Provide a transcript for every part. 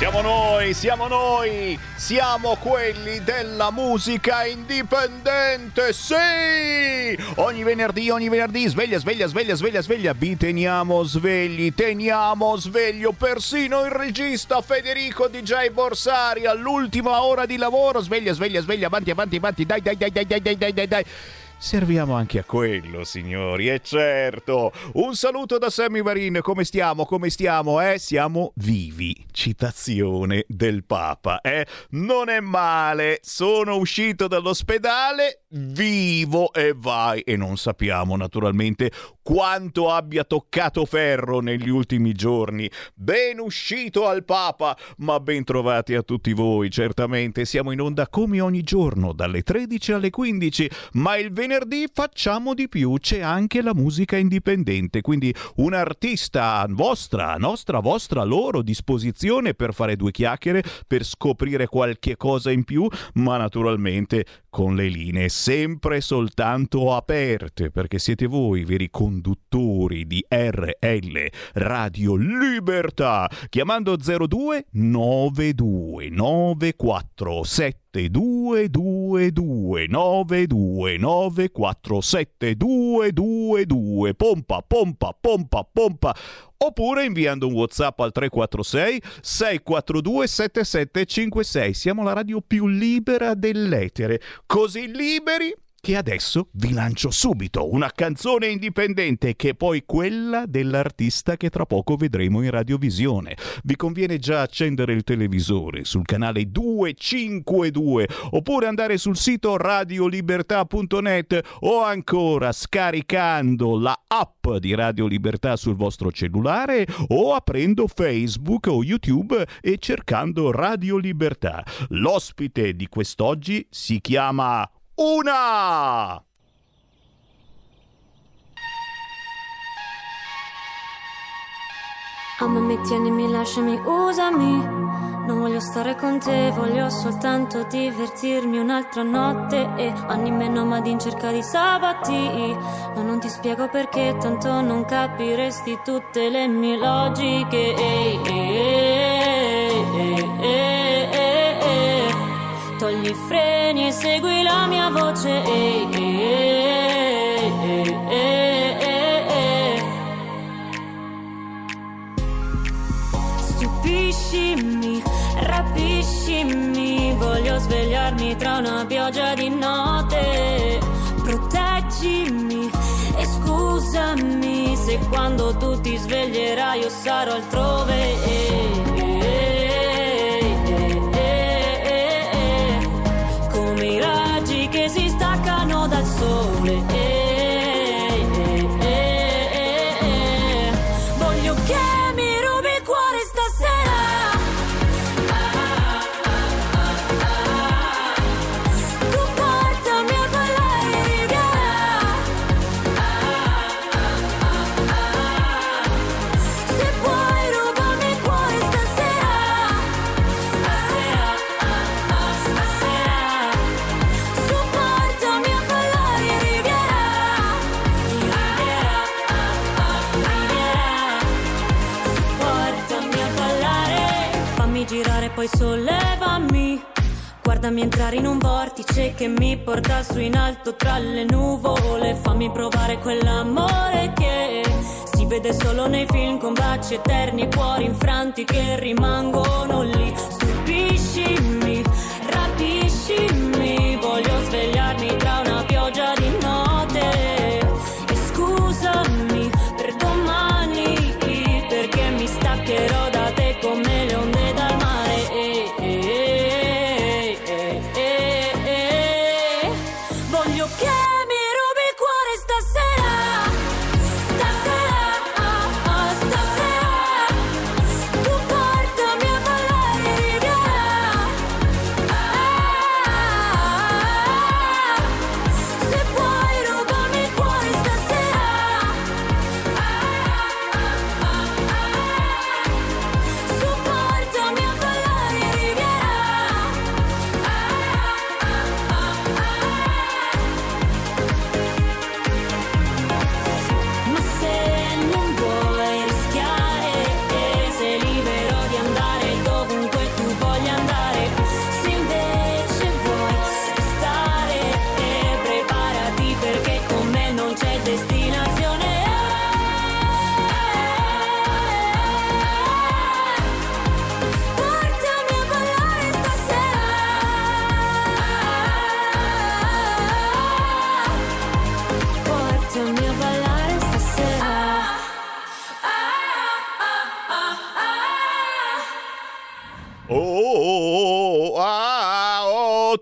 Siamo noi, siamo noi, siamo quelli della musica indipendente, sì! Ogni venerdì, ogni venerdì, sveglia, sveglia, sveglia, sveglia, sveglia, vi teniamo svegli, teniamo sveglio persino il regista Federico DJ Borsari all'ultima ora di lavoro, sveglia, sveglia, sveglia, avanti, avanti, avanti, dai, dai, dai, dai, dai, dai, dai, dai, dai. Serviamo anche a quello, signori, e certo. Un saluto da Sammy Varin, come stiamo? Come stiamo? Eh, siamo vivi. Citazione del Papa, eh? Non è male. Sono uscito dall'ospedale vivo e vai e non sappiamo naturalmente quanto abbia toccato ferro negli ultimi giorni. Ben uscito al Papa, ma ben trovati a tutti voi, certamente. Siamo in onda come ogni giorno, dalle 13 alle 15, ma il venerdì facciamo di più, c'è anche la musica indipendente, quindi un artista vostra, nostra, vostra, loro disposizione per fare due chiacchiere, per scoprire qualche cosa in più, ma naturalmente con le linee sempre soltanto aperte, perché siete voi i veri conduttori di RL Radio Libertà, chiamando 02 92 94 7222 9294 7222 pompa pompa pompa pompa oppure inviando un WhatsApp al 346 642 7756. Siamo la radio più libera dell'etere, così liberi che adesso vi lancio subito una canzone indipendente che è poi quella dell'artista che tra poco vedremo in radiovisione. Vi conviene già accendere il televisore sul canale 252 oppure andare sul sito radiolibertà.net o ancora scaricando la app di Radio Libertà sul vostro cellulare o aprendo Facebook o YouTube e cercando Radio Libertà. L'ospite di quest'oggi si chiama una! Amami, tienimi, lasciami, usami. Non voglio stare con te, voglio soltanto divertirmi un'altra notte e anni meno ma in cerca di sabati. Ma non ti spiego perché, tanto non capiresti tutte le mie logiche. Ehi, ehi, ehi. Togli i freni e segui la mia voce. Ehi, ehi, ehi. Stupiscimi, rapiscimi, voglio svegliarmi tra una pioggia di notte. Proteggimi e scusami se quando tu ti sveglierai io sarò altrove. Poi sollevami. Guardami entrare in un vortice che mi porta su in alto tra le nuvole. Fammi provare quell'amore che si vede solo nei film con baci eterni e cuori infranti che rimangono lì. Stupiscimi,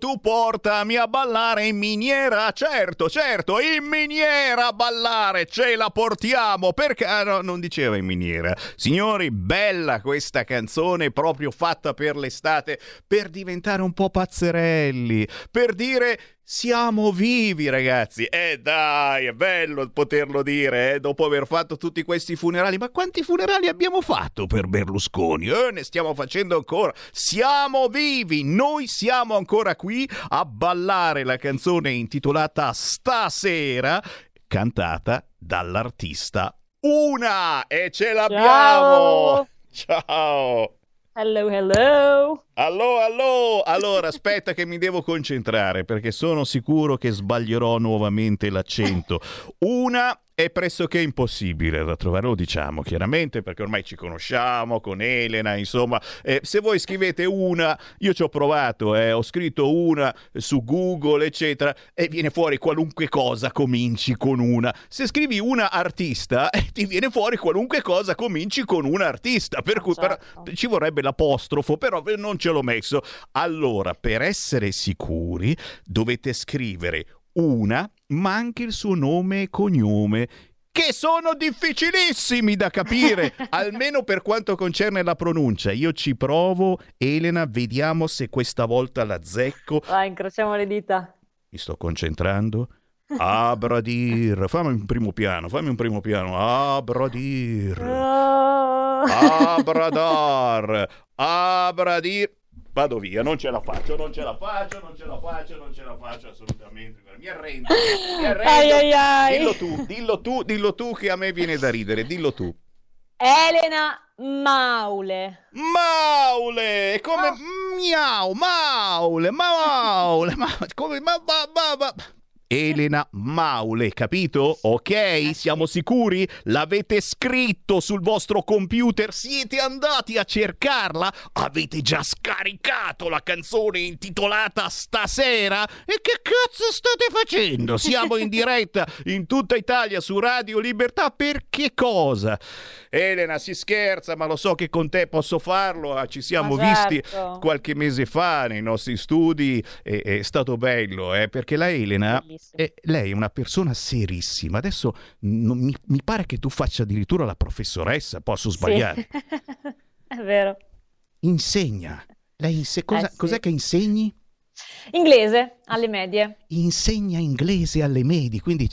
Dio, tu portami a ballare in miniera. Certo, certo, in miniera a ballare, ce la portiamo. Perché ah, no, non diceva in miniera. Signori, bella questa canzone proprio fatta per l'estate, per diventare un po' pazzerelli, per dire siamo vivi, ragazzi. Eh dai, è bello poterlo dire, eh, dopo aver fatto tutti questi funerali. Ma quanti funerali abbiamo fatto per Berlusconi? Eh, ne stiamo facendo ancora. Siamo vivi, noi siamo ancora qui a ballare la canzone intitolata Stasera, cantata dall'artista Una. E ce l'abbiamo! Ciao! Ciao! Hello, hello! Allo, allo! Allora, aspetta che mi devo concentrare perché sono sicuro che sbaglierò nuovamente l'accento. Una è pressoché impossibile da trovare, lo diciamo chiaramente perché ormai ci conosciamo con Elena, insomma, eh, se voi scrivete una, io ci ho provato, eh, ho scritto una su Google, eccetera, e viene fuori qualunque cosa cominci con una. Se scrivi una artista, eh, ti viene fuori qualunque cosa cominci con un artista, per cui certo. però, ci vorrebbe l'apostrofo, però non ce l'ho messo. Allora, per essere sicuri, dovete scrivere una, ma anche il suo nome e cognome, che sono difficilissimi da capire, almeno per quanto concerne la pronuncia. Io ci provo, Elena, vediamo se questa volta la zecco. Vai, incrociamo le dita. Mi sto concentrando. Abradir, fammi un primo piano, fammi un primo piano. Abradir, Ah. Abradar, Abradir. Vado via, non ce la faccio, non ce la faccio, non ce la faccio, non ce la faccio assolutamente. Mi arrendo, mi arrendo. Ai, ai, ai. Dillo tu, dillo tu, dillo tu che a me viene da ridere, dillo tu. Elena Maule. Maule, è come Ah. miau, maule, maule, ma come ma, ma, ma, ma- Elena Maule, capito? Ok, siamo sicuri? L'avete scritto sul vostro computer? Siete andati a cercarla? Avete già scaricato la canzone intitolata Stasera? E che cazzo state facendo? Siamo in diretta in tutta Italia su Radio Libertà per che cosa? Elena si scherza, ma lo so che con te posso farlo. ah, Ci siamo Ma visti certo. qualche mese fa nei nostri studi. e- È, stato bello, eh, perché la Elena, Bellissimo. È, lei è una persona serissima. Adesso non- mi, mi pare che tu faccia addirittura la professoressa, posso sbagliare. Sì. È vero. Insegna. Lei inse- cosa- Eh, sì. Cos'è che insegni? Inglese alle medie. insegna inglese alle medie, quindi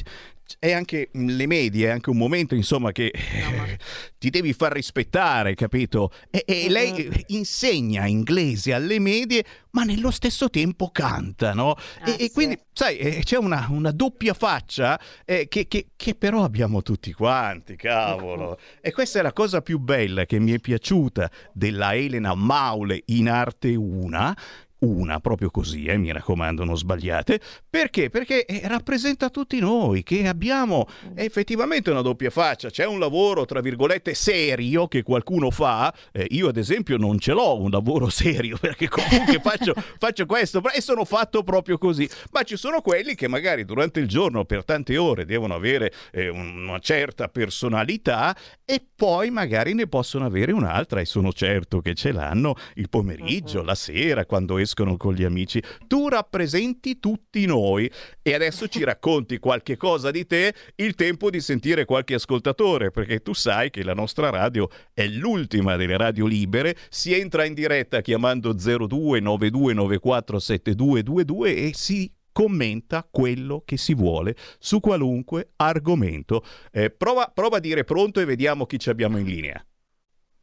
è anche le medie, è anche un momento insomma che eh, ti devi far rispettare, capito? E, e lei eh, insegna inglese alle medie, ma nello stesso tempo canta, no? Ah, e, e sì. quindi, sai, eh, c'è una, una doppia faccia eh, che, che- che però abbiamo tutti quanti, cavolo. E questa è la cosa più bella che mi è piaciuta della Elena Maule in arte una. Una, proprio così, eh, mi raccomando, non sbagliate. Perché? Perché eh, rappresenta tutti noi che abbiamo effettivamente una doppia faccia. C'è un lavoro, tra virgolette, serio che qualcuno fa. Eh, io, ad esempio, non ce l'ho un lavoro serio perché comunque faccio, faccio questo e sono fatto proprio così. Ma ci sono quelli che magari durante il giorno per tante ore devono avere eh, una certa personalità e poi magari ne possono avere un'altra e sono certo che ce l'hanno il pomeriggio, la sera, quando escono con gli amici. Tu rappresenti tutti noi e adesso ci racconti qualche cosa di te, il tempo di sentire qualche ascoltatore, perché tu sai che la nostra radio è l'ultima delle radio libere, si entra in diretta chiamando 0292947222 e si commenta quello che si vuole su qualunque argomento. Eh, prova, prova a dire pronto e vediamo chi ci abbiamo in linea.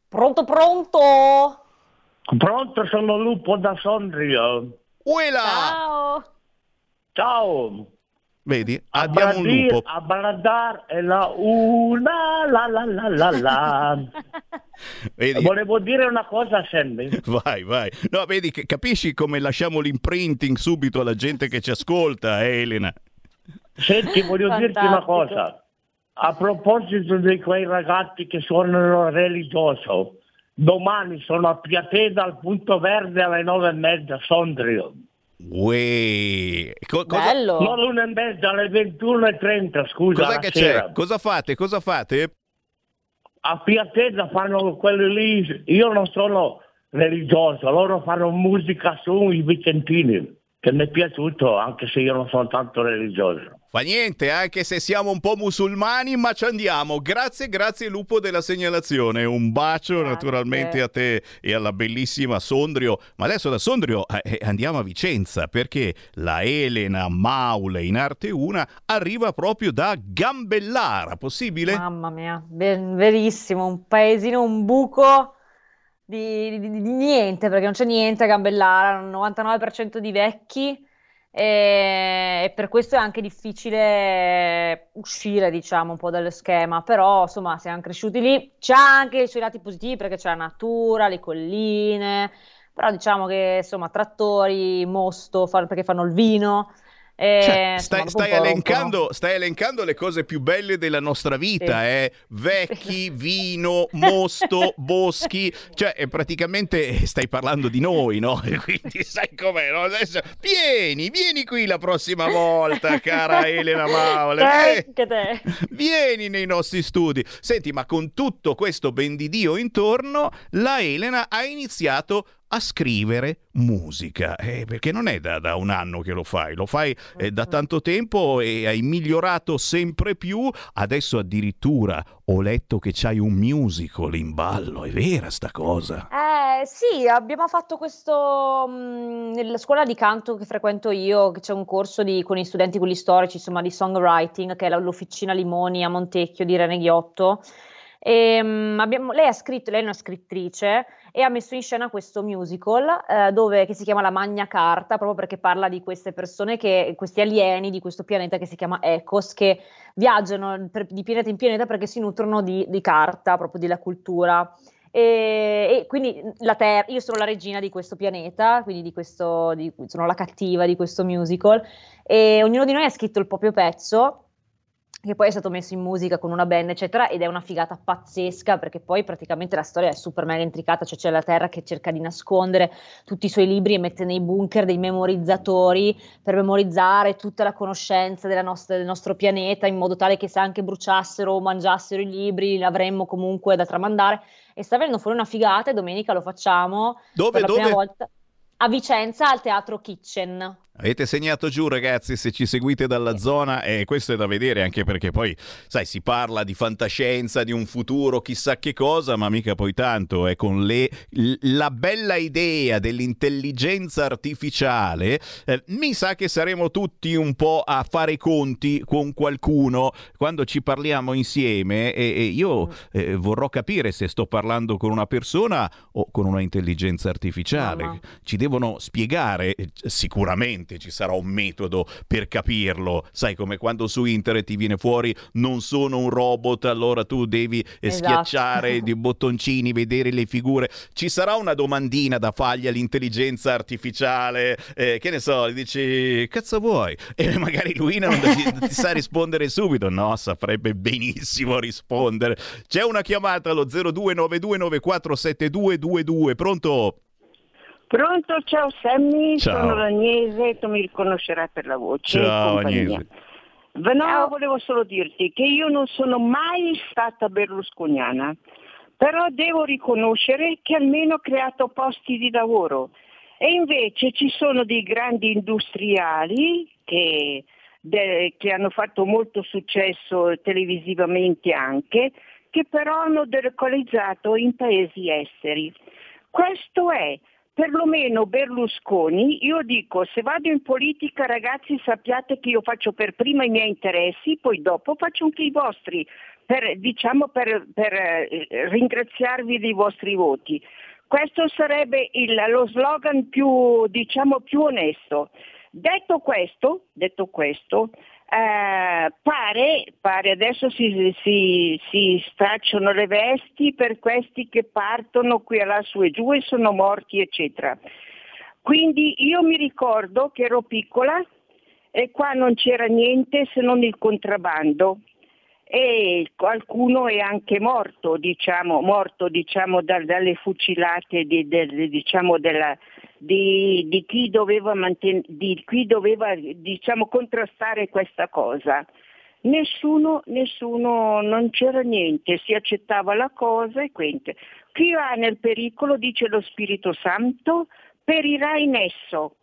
Pronto, pronto? Pronto, sono Lupo da Sondrio. Uela! Ciao. Ciao. Vedi, A abbiamo un lupo. A Bradar è la una, la la la la la. Vedi? Volevo dire una cosa, Sammy. Vai, vai. No, vedi, che- capisci come lasciamo l'imprinting subito alla gente che ci ascolta, eh, Elena? Senti, voglio dirti una Fantastico. cosa. A proposito di quei ragazzi che suonano religioso, domani sono a Piateda al Punto Verde alle nove e mezza, Sondrio. Uè. Co- cosa, Bello. Non l'una e mezza, alle 21.30, scusa, cos'è che sera. c'è? Cosa fate? Cosa fate? a Piatezza fanno quelli lì, io non sono religioso, loro fanno musica sui vicentini. che mi è piaciuto, anche se io non sono tanto religioso. Fa niente, anche se siamo un po' musulmani, ma ci andiamo. Grazie, grazie Lupo della segnalazione. Un bacio Grazie. naturalmente a te e alla bellissima Sondrio. Ma adesso da Sondrio eh, eh, andiamo a Vicenza perché la Elena Maule in arte 1 arriva proprio da Gambellara. Possibile? Mamma mia, ben- verissimo, un paesino, un buco di, di- di niente, perché non c'è niente a Gambellara, un 99% di vecchi e, per questo è anche difficile uscire, diciamo, un po' dallo schema, però insomma siamo cresciuti lì, c'ha anche i suoi lati positivi perché c'è la natura, le colline, però diciamo che insomma trattori, mosto, fa- perché fanno il vino. E, Cioè, stai, stai elencando, stai elencando le cose più belle della nostra vita, Sì. eh? Vecchi, vino, mosto, boschi, cioè eh, praticamente stai parlando di noi, no? Quindi sai com'è, no? Adesso vieni, vieni qui la prossima volta, cara Elena Maule. Eh. Vieni nei nostri studi. Senti, ma con tutto questo ben di Dio intorno, la Elena ha iniziato a scrivere musica, Eh, perché non è da, da un anno che lo fai, lo fai eh, da tanto tempo e hai migliorato sempre più, adesso addirittura ho letto che c'hai un musical in ballo, è vera sta cosa? Eh, sì, abbiamo fatto questo mh, nella scuola di canto che frequento io, che c'è un corso di- con gli studenti, quelli storici, insomma, di songwriting, che è l'Officina Limoni a Montecchio di Irene Ghiotto. E, mh, abbiamo- lei ha scritto, lei è una scrittrice e ha messo in scena questo musical eh, dove, che si chiama La Magna Carta, proprio perché parla di queste persone, che, questi alieni di questo pianeta che si chiama Ecos, che viaggiano per- di pianeta in pianeta perché si nutrono di, di carta, proprio della cultura. E, e quindi la ter- io sono la regina di questo pianeta, quindi di questo, di- sono la cattiva di questo musical, e ognuno di noi ha scritto il proprio pezzo che poi è stato messo in musica con una band, eccetera, ed è una figata pazzesca perché poi praticamente la storia è super mega intricata, cioè c'è la Terra che cerca di nascondere tutti i suoi libri e mette nei bunker dei memorizzatori per memorizzare tutta la conoscenza della nostra- del nostro pianeta in modo tale che se anche bruciassero o mangiassero i libri l'avremmo comunque da tramandare e sta venendo fuori una figata e domenica lo facciamo Dove, per la dove? prima volta a Vicenza al Teatro Kitchen. Avete segnato giù ragazzi se ci seguite dalla zona e questo è da vedere anche perché poi sai si parla di fantascienza, di un futuro chissà che cosa ma mica poi tanto è con le, la bella idea dell'intelligenza artificiale eh, mi sa che saremo tutti un po' a fare i conti con qualcuno. Quando ci parliamo insieme e, e io eh, vorrò capire se sto parlando con una persona o con una intelligenza artificiale. Ci devono spiegare, eh, sicuramente ci sarà un metodo per capirlo, sai come quando su internet ti viene fuori non sono un robot, allora tu devi Esatto. schiacciare dei bottoncini, vedere le figure, ci sarà una domandina da fargli all'intelligenza artificiale, eh, che ne so, gli dici cazzo vuoi? E magari lui non ti sa rispondere subito, no, saprebbe benissimo rispondere. C'è una chiamata allo 0292947222, pronto? Pronto, ciao Sammy, Ciao. sono l'Agnese, tu mi riconoscerai per la voce. e Ciao compagnia. Agnese. No, volevo solo dirti che io non sono mai stata berlusconiana, però devo riconoscere che almeno ho creato posti di lavoro e invece ci sono dei grandi industriali che, de- che hanno fatto molto successo televisivamente anche, che però hanno delocalizzato in paesi esteri. Questo è perlomeno Berlusconi, io dico se vado in politica ragazzi sappiate che io faccio per prima i miei interessi, poi dopo faccio anche i vostri, per, diciamo per, per, eh, ringraziarvi dei vostri voti. Questo sarebbe il- lo slogan più, diciamo, più onesto. Detto questo, detto questo eh, pare, pare adesso si, si, si stracciano le vesti per questi che partono qui là su e giù e sono morti, eccetera. Quindi io mi ricordo che ero piccola e qua non c'era niente se non il contrabbando e qualcuno è anche morto, diciamo, morto diciamo, da- dalle fucilate di, del- diciamo, della- di- di chi doveva, manten- di chi doveva diciamo, contrastare questa cosa. Nessuno, nessuno, non c'era niente, si accettava la cosa e quindi. Chi va nel pericolo, dice lo Spirito Santo, perirà in esso.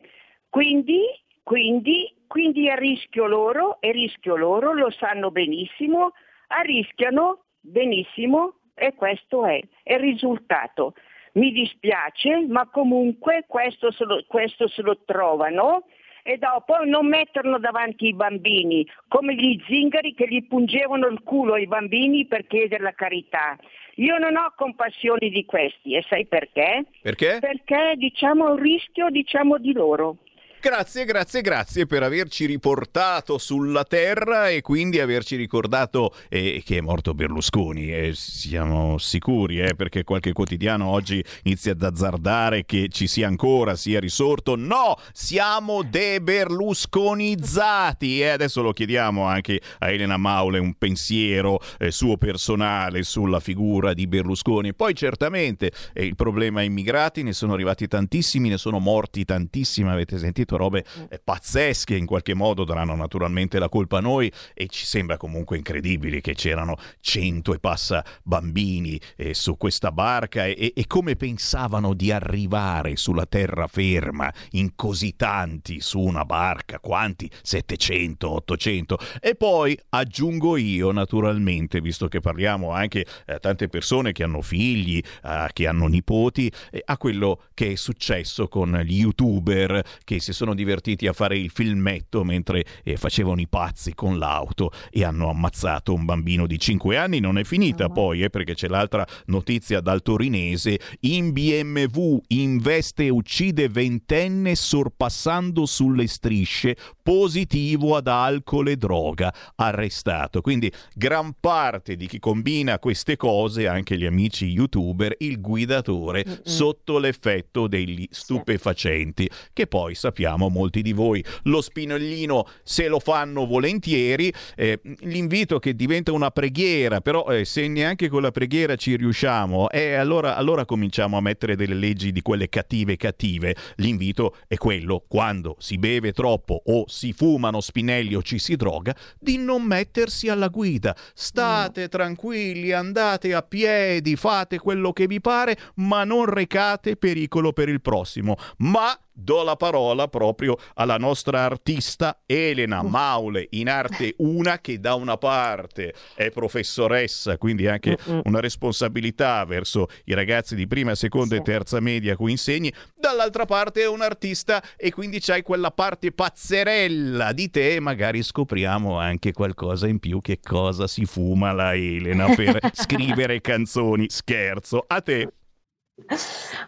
Quindi, quindi, quindi è rischio loro, è rischio loro, lo sanno benissimo, arrischiano benissimo e questo è il risultato. Mi dispiace, ma comunque questo se lo, questo se lo trovano e dopo non metterlo davanti ai bambini, come gli zingari che gli pungevano il culo ai bambini per chiedere la carità. Io non ho compassione di questi e sai perché? Perché? Perché diciamo un rischio diciamo di loro. Grazie, grazie, grazie per averci riportato sulla terra e quindi averci ricordato eh, che è morto Berlusconi. Eh, siamo sicuri, eh, perché qualche quotidiano oggi inizia ad azzardare che ci sia ancora, sia risorto. No, siamo deberlusconizzati. E adesso lo chiediamo anche a Elena Maule un pensiero eh, suo personale sulla figura di Berlusconi. Poi certamente eh, il problema immigrati, ne sono arrivati tantissimi, ne sono morti tantissimi, avete sentito? Scritto robe mm. eh, pazzesche, in qualche modo daranno naturalmente la colpa a noi e ci sembra comunque incredibile che c'erano cento e passa bambini eh, su questa barca e, e, come pensavano di arrivare sulla terraferma in così tanti su una barca, quanti? 700, 800 e poi aggiungo io naturalmente, visto che parliamo anche a eh, tante persone che hanno figli, eh, che hanno nipoti, eh, a quello che è successo con gli youtuber che si sono divertiti a fare il filmetto mentre eh, facevano i pazzi con l'auto e hanno ammazzato un bambino di 5 anni. Non è finita uh-huh. poi, eh, perché c'è l'altra notizia dal torinese. In BMW investe e uccide ventenne sorpassando sulle strisce, positivo ad alcol e droga, arrestato. Quindi gran parte di chi combina queste cose, anche gli amici youtuber, il guidatore uh-uh. sotto l'effetto degli stupefacenti, che poi sappiamo sappiamo molti di voi lo spinoglino se lo fanno volentieri. Eh, l'invito che diventa una preghiera, però eh, se neanche con la preghiera ci riusciamo, eh, allora, allora cominciamo a mettere delle leggi di quelle cattive cattive. L'invito è quello, quando si beve troppo o si fumano spinelli o ci si droga, di non mettersi alla guida. State tranquilli, andate a piedi, fate quello che vi pare, ma non recate pericolo per il prossimo. Ma do la parola proprio alla nostra artista Elena Maule in arte una che da una parte è professoressa, quindi anche una responsabilità verso i ragazzi di prima, seconda sì. e terza media cui insegni, dall'altra parte è un artista e quindi c'hai quella parte pazzerella di te e magari scopriamo anche qualcosa in più che cosa si fuma la Elena per scrivere canzoni. Scherzo, a te.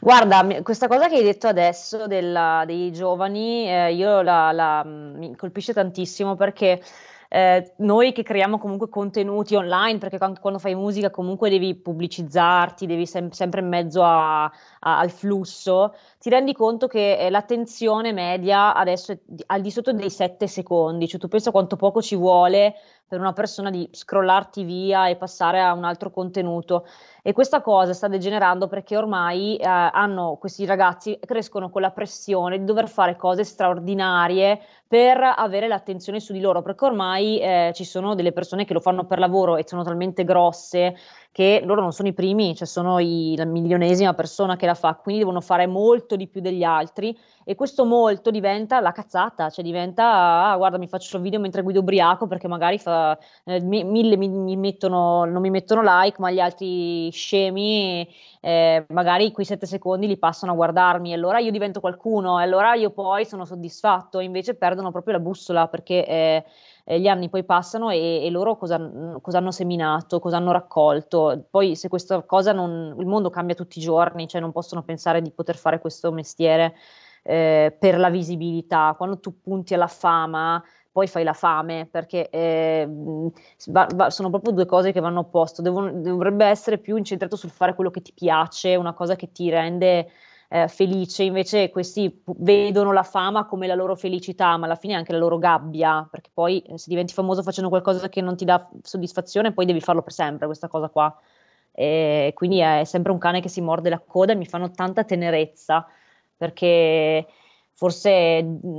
Guarda, questa cosa che hai detto adesso della, dei giovani, eh, io la, la, mi colpisce tantissimo perché eh, noi che creiamo comunque contenuti online, perché quando, quando fai musica comunque devi pubblicizzarti, devi sem- sempre in mezzo a, a, al flusso, ti rendi conto che eh, l'attenzione media adesso è al di sotto dei 7 secondi, cioè tu pensa quanto poco ci vuole per una persona di scrollarti via e passare a un altro contenuto. E questa cosa sta degenerando perché ormai eh, hanno questi ragazzi crescono con la pressione di dover fare cose straordinarie per avere l'attenzione su di loro, perché ormai eh, ci sono delle persone che lo fanno per lavoro e sono talmente grosse che loro non sono i primi, cioè sono i, la milionesima persona che la fa, quindi devono fare molto di più degli altri e questo molto diventa la cazzata, cioè diventa, ah, guarda mi faccio il video mentre guido ubriaco perché magari fa, eh, mille mi, mi mettono, non mi mettono like, ma gli altri scemi eh, magari quei sette secondi li passano a guardarmi allora io divento qualcuno allora io poi sono soddisfatto, invece perdono proprio la bussola perché... Eh, eh, gli anni poi passano e, e loro cosa, cosa, hanno seminato, cosa hanno raccolto. Poi se questa cosa non, il mondo cambia tutti i giorni, cioè non possono pensare di poter fare questo mestiere eh, per la visibilità. Quando tu punti alla fama, poi fai la fame, perché eh, va, va, sono proprio due cose che vanno a posto. dovrebbe essere più incentrato sul fare quello che ti piace, una cosa che ti rende eh, felice, invece questi vedono la fama come la loro felicità, ma alla fine anche la loro gabbia, perché poi eh, se diventi famoso facendo qualcosa che non ti dà soddisfazione, poi devi farlo per sempre, questa cosa qua. E quindi è sempre un cane che si morde la coda e mi fanno tanta tenerezza, perché forse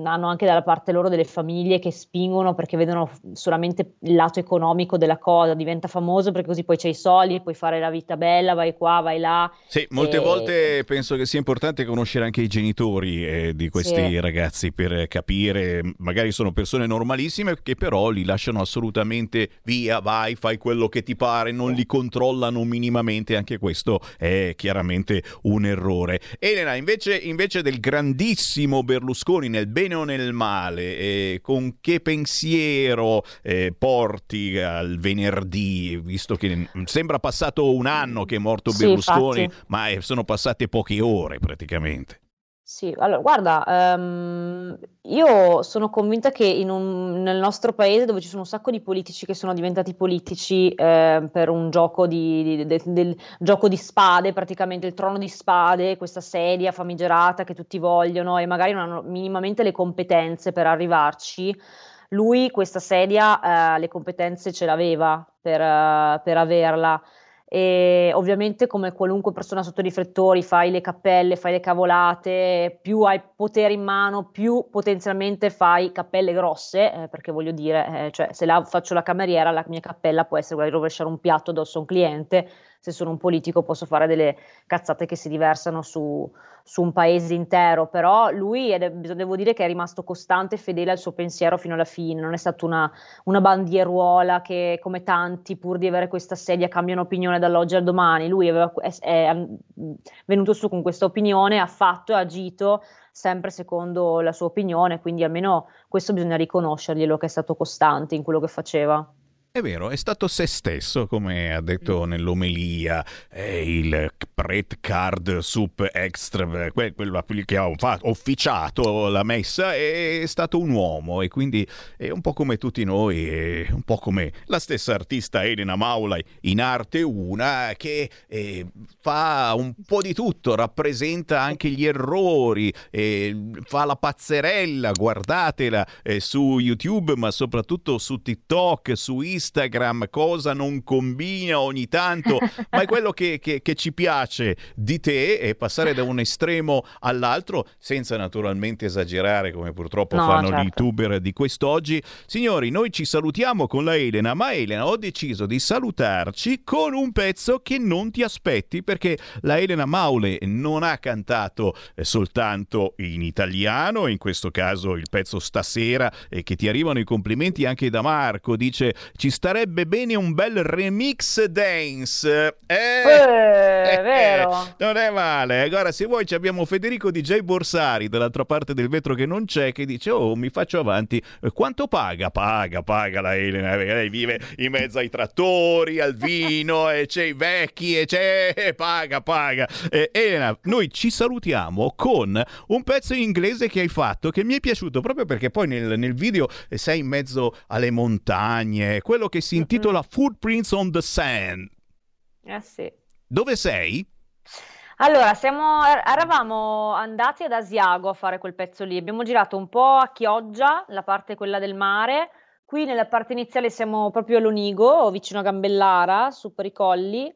hanno anche dalla parte loro delle famiglie che spingono perché vedono solamente il lato economico della cosa, diventa famoso perché così poi c'hai i soldi, puoi fare la vita bella, vai qua, vai là. Sì, molte e... volte penso che sia importante conoscere anche i genitori eh, di questi sì. ragazzi per capire, magari sono persone normalissime che però li lasciano assolutamente via, vai, fai quello che ti pare, non li controllano minimamente, anche questo è chiaramente un errore. Elena, invece, invece del grandissimo Berlusconi nel bene o nel male, eh, con che pensiero eh, porti al venerdì, visto che sembra passato un anno che è morto sì, Berlusconi, infatti. ma sono passate poche ore praticamente. Sì, allora guarda, um, io sono convinta che un, nel nostro paese dove ci sono un sacco di politici che sono diventati politici eh, per un gioco di, di, de, del gioco di spade, praticamente il trono di spade, questa sedia famigerata che tutti vogliono e magari non hanno minimamente le competenze per arrivarci, lui questa sedia eh, le competenze ce l'aveva per, uh, per averla e ovviamente come qualunque persona sotto i riflettori fai le cappelle, fai le cavolate, più hai potere in mano, più potenzialmente fai cappelle grosse, eh, perché voglio dire, eh, cioè, se la, faccio la cameriera, la mia cappella può essere quella di rovesciare un piatto addosso a un cliente, se sono un politico posso fare delle cazzate che si diversano su, su un paese intero, però lui è, devo dire che è rimasto costante e fedele al suo pensiero fino alla fine, non è stata una, una bandieruola che come tanti pur di avere questa sedia cambiano opinione dall'oggi al domani, lui aveva, è, è venuto su con questa opinione, ha fatto e agito sempre secondo la sua opinione, quindi almeno questo bisogna riconoscerglielo che è stato costante in quello che faceva. È vero, è stato se stesso, come ha detto mm. nell'omelia, eh, il Pret Card Soup Extra, quello che ha officiato la messa, è stato un uomo e quindi è un po' come tutti noi, è un po' come la stessa artista Elena Maulai in arte una che eh, fa un po' di tutto, rappresenta anche gli errori, eh, fa la pazzerella, guardatela eh, su YouTube ma soprattutto su TikTok, su Instagram Instagram, cosa non combina ogni tanto, ma è quello che, che, che ci piace di te e passare da un estremo all'altro, senza naturalmente esagerare come purtroppo no, fanno certo. gli youtuber di quest'oggi. Signori, noi ci salutiamo con la Elena, ma Elena ho deciso di salutarci con un pezzo che non ti aspetti perché la Elena Maule non ha cantato eh, soltanto in italiano, in questo caso il pezzo stasera e che ti arrivano i complimenti anche da Marco, dice ci starebbe bene un bel remix dance. Eh, eh, eh vero. non è male. Allora, se vuoi, abbiamo Federico DJ Borsari dall'altra parte del vetro che non c'è, che dice: Oh, mi faccio avanti. Eh, quanto paga? Paga, paga la Elena. Lei vive in mezzo ai trattori, al vino, e c'è i vecchi, e c'è. Paga, paga. Eh, Elena, noi ci salutiamo con un pezzo in inglese che hai fatto che mi è piaciuto proprio perché poi nel, nel video sei in mezzo alle montagne. Quello quello che si intitola mm-hmm. Footprints on the Sand. Eh sì. Dove sei? Allora, siamo, er, eravamo andati ad Asiago a fare quel pezzo lì, abbiamo girato un po' a Chioggia, la parte quella del mare, qui nella parte iniziale siamo proprio a Lonigo, vicino a Gambellara, su per i colli,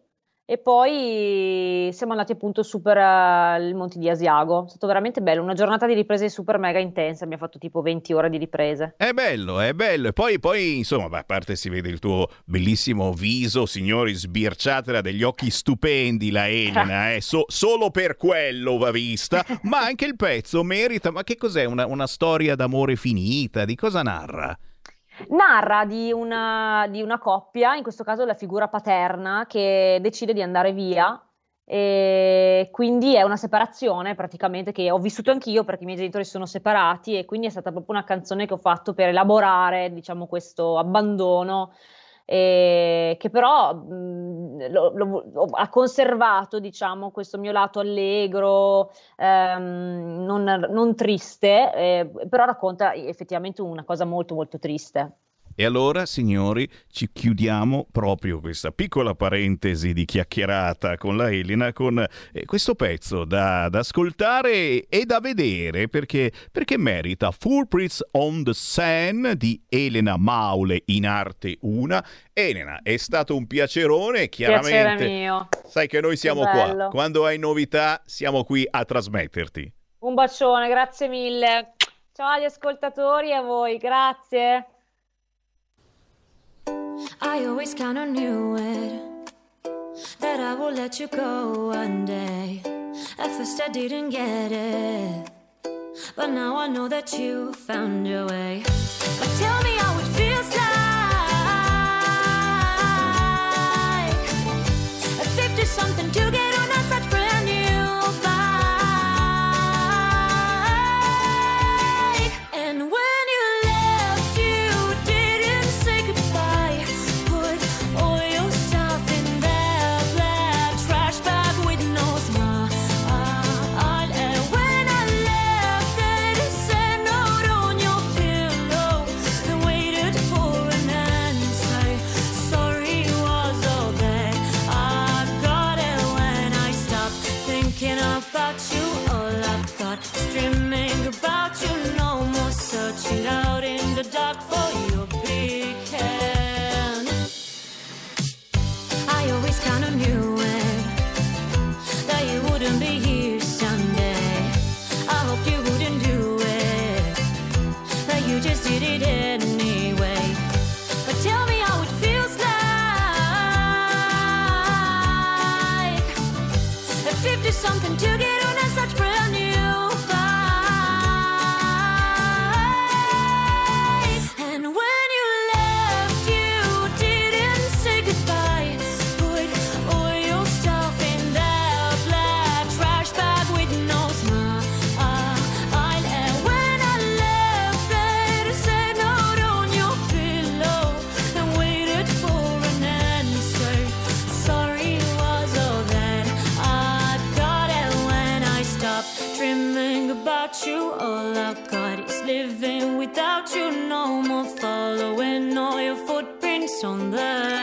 e poi siamo andati appunto su per uh, il Monte di Asiago. È stato veramente bello, una giornata di riprese super mega intensa. Abbiamo fatto tipo 20 ore di riprese. È bello, è bello. E poi, poi insomma, a parte si vede il tuo bellissimo viso, signori, sbirciatela degli occhi stupendi, la Elena, eh. so, solo per quello va vista. ma anche il pezzo merita. Ma che cos'è? Una, una storia d'amore finita? Di cosa narra? Narra di una, di una coppia, in questo caso la figura paterna, che decide di andare via. E quindi è una separazione praticamente che ho vissuto anch'io perché i miei genitori sono separati e quindi è stata proprio una canzone che ho fatto per elaborare diciamo questo abbandono eh, che però mh, lo, lo, ha conservato diciamo, questo mio lato allegro, ehm, non, non, triste, eh, però racconta effettivamente una cosa molto molto triste. E allora, signori, ci chiudiamo proprio questa piccola parentesi di chiacchierata con la Elena con eh, questo pezzo da, da, ascoltare e da vedere perché, perché merita Footprints on the Sand di Elena Maule in arte 1. Elena, è stato un piacerone, chiaramente. mio. Sai che noi siamo qua. Quando hai novità siamo qui a trasmetterti. Un bacione, grazie mille. Ciao agli ascoltatori e a voi, grazie. I always kind of knew it that I would let you go one day. At first I didn't get it, but now I know that you found your way. But tell me how it feels like at 50 something to footprints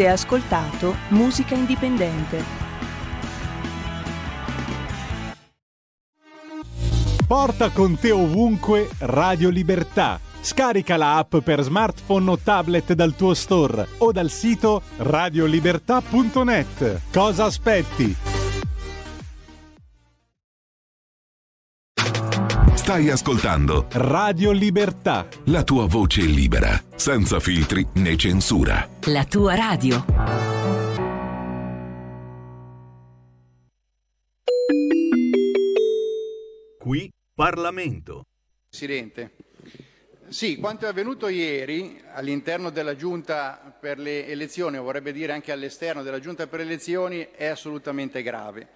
Avete ascoltato Musica Indipendente. Porta con te ovunque Radio Libertà. Scarica la app per smartphone o tablet dal tuo store o dal sito radiolibertà.net. Cosa aspetti? Stai ascoltando Radio Libertà. la tua voce libera, senza filtri né censura. La tua radio. Qui Parlamento. Presidente. Sì, quanto è avvenuto ieri all'interno della Giunta per le elezioni, o vorrebbe dire anche all'esterno della Giunta per le elezioni, è assolutamente grave.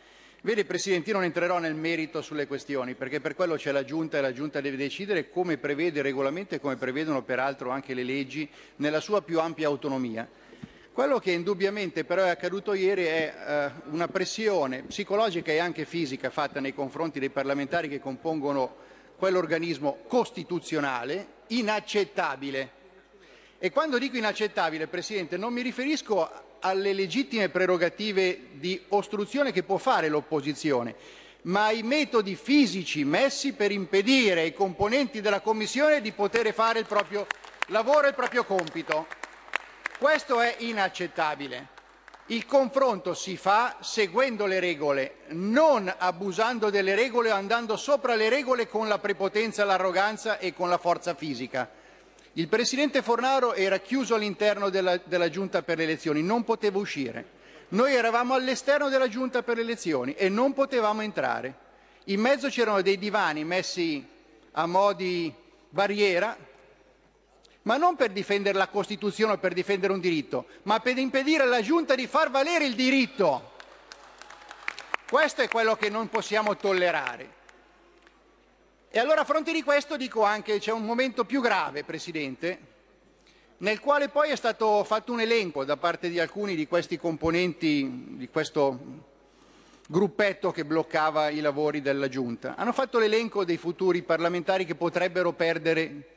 Vede Presidente, io non entrerò nel merito sulle questioni, perché per quello c'è la Giunta e la Giunta deve decidere come prevede il regolamento e come prevedono peraltro anche le leggi nella sua più ampia autonomia. Quello che indubbiamente però è accaduto ieri è eh, una pressione psicologica e anche fisica fatta nei confronti dei parlamentari che compongono quell'organismo costituzionale inaccettabile. E quando dico inaccettabile, Presidente, non mi riferisco alle legittime prerogative di ostruzione che può fare l'opposizione, ma ai metodi fisici messi per impedire ai componenti della Commissione di poter fare il proprio lavoro e il proprio compito. Questo è inaccettabile. Il confronto si fa seguendo le regole, non abusando delle regole o andando sopra le regole con la prepotenza, l'arroganza e con la forza fisica. Il Presidente Fornaro era chiuso all'interno della, della Giunta per le elezioni, non poteva uscire. Noi eravamo all'esterno della giunta per le elezioni e non potevamo entrare. In mezzo c'erano dei divani messi a mo' di barriera, ma non per difendere la Costituzione o per difendere un diritto, ma per impedire alla giunta di far valere il diritto. Questo è quello che non possiamo tollerare. E allora a fronte di questo dico anche che c'è un momento più grave, Presidente, nel quale poi è stato fatto un elenco da parte di alcuni di questi componenti di questo gruppetto che bloccava i lavori della Giunta. Hanno fatto l'elenco dei futuri parlamentari che potrebbero perdere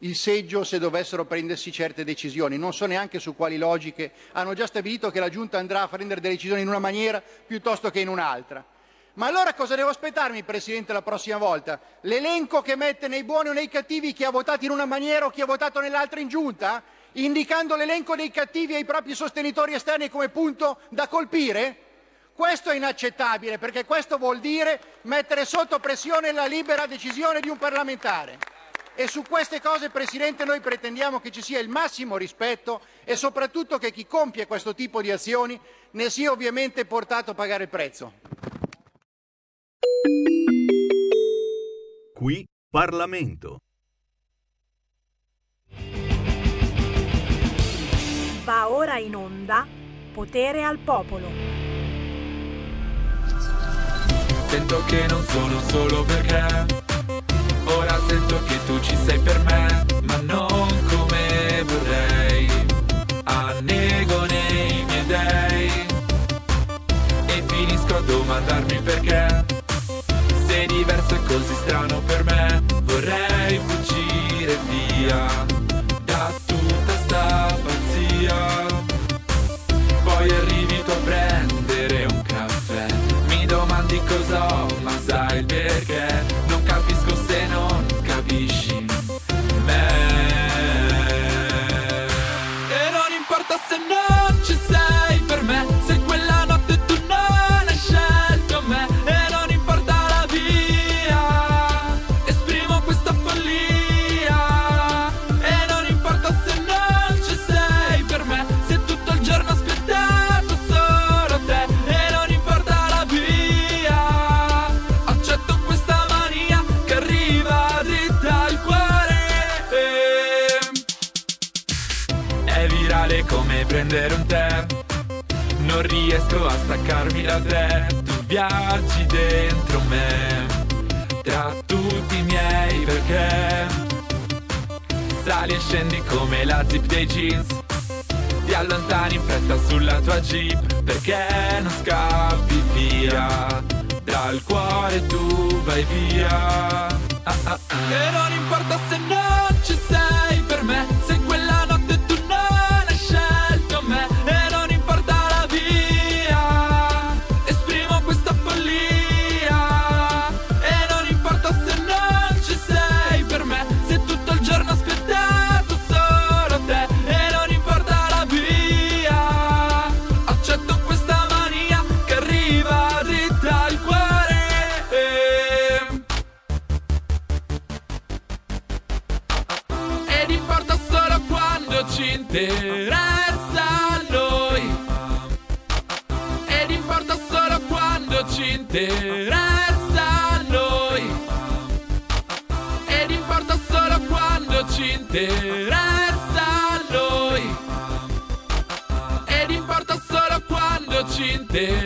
il seggio se dovessero prendersi certe decisioni. Non so neanche su quali logiche. Hanno già stabilito che la Giunta andrà a prendere delle decisioni in una maniera piuttosto che in un'altra. Ma allora cosa devo aspettarmi, Presidente, la prossima volta? L'elenco che mette nei buoni o nei cattivi chi ha votato in una maniera o chi ha votato nell'altra in giunta? Indicando l'elenco dei cattivi ai propri sostenitori esterni come punto da colpire? Questo è inaccettabile perché questo vuol dire mettere sotto pressione la libera decisione di un parlamentare. E su queste cose, Presidente, noi pretendiamo che ci sia il massimo rispetto e soprattutto che chi compie questo tipo di azioni ne sia ovviamente portato a pagare il prezzo. Qui Parlamento. Va ora in onda Potere al Popolo. Sento che non sono solo perché Ora sento che tu ci sei per me Ma non come vorrei Annego nei miei dei E finisco a domandarmi perché Diverso e così strano per me. Vorrei fuggire via Da tutta sta pazzia. Poi arrivi tu a prendere un caffè. Mi domandi cosa ho ma sai perché? Non capisco se non capisci me. E non importa se non Non riesco a staccarmi da te. Tu viaggi dentro me Tra tutti i miei perché. Sali e scendi come la zip dei jeans. Ti allontani in fretta sulla tua jeep Perché non scappi via. Dal cuore tu vai via. Ah, ah, ah. E non importa se non ci sei ci interessa a noi. Ed importa solo quando ci interessa a noi. Ed importa solo quando ci interessa a noi. Ed importa solo quando ci interessa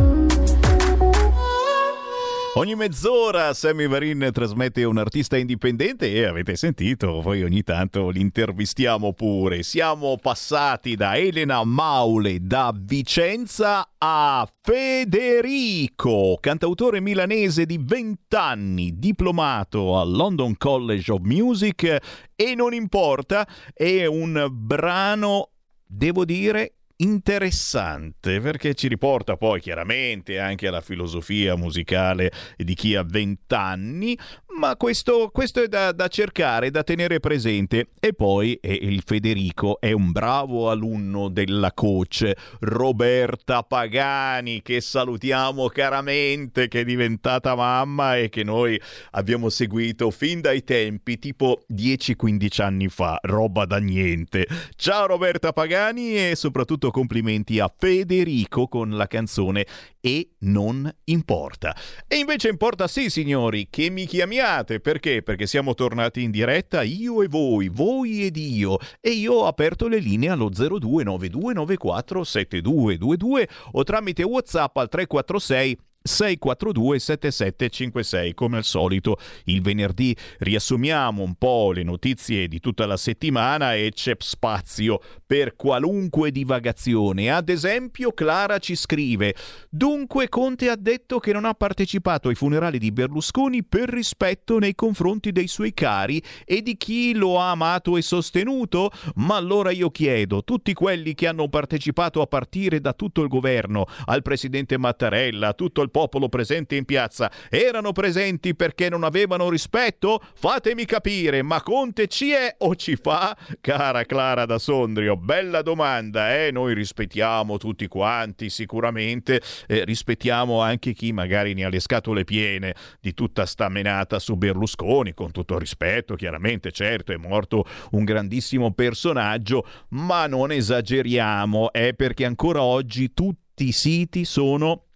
Ogni mezz'ora Sammy Varin trasmette un artista indipendente e avete sentito, poi ogni tanto l'intervistiamo pure. Siamo passati da Elena Maule da Vicenza a Federico, cantautore milanese di 20 anni, diplomato al London College of Music e non importa, è un brano, devo dire, interessante perché ci riporta poi chiaramente anche alla filosofia musicale di chi ha vent'anni, ma questo, questo è da, da, cercare, da tenere presente. E poi eh, il Federico è un bravo alunno della coach Roberta Pagani, che salutiamo caramente, che è diventata mamma e che noi abbiamo seguito fin dai tempi, tipo 10-15 anni fa, roba da niente. Ciao Roberta Pagani e soprattutto complimenti a Federico con la canzone E non importa. E invece importa sì, signori, che mi chiamiate. Perché? Perché siamo tornati in diretta io e voi, voi ed io. E io ho aperto le linee allo 0292947222 o tramite WhatsApp al 346 642 7756 come al solito il venerdì riassumiamo un po' le notizie di tutta la settimana e c'è spazio per qualunque divagazione. Ad esempio Clara ci scrive dunque Conte ha detto che non ha partecipato ai funerali di Berlusconi per rispetto nei confronti dei suoi cari e di chi lo ha amato e sostenuto? Ma allora io chiedo tutti quelli che hanno partecipato a partire da tutto il governo al presidente Mattarella tutto il popolo presente in piazza erano presenti perché non avevano rispetto? Fatemi capire, ma Conte ci è o ci fa? Cara Clara da Sondrio, bella domanda, eh? Noi rispettiamo tutti quanti, sicuramente, eh, rispettiamo anche chi magari ne ha le scatole piene di tutta sta menata su Berlusconi, con tutto rispetto, chiaramente, certo, è morto un grandissimo personaggio, ma non esageriamo, è eh, perché ancora oggi tutti i siti sono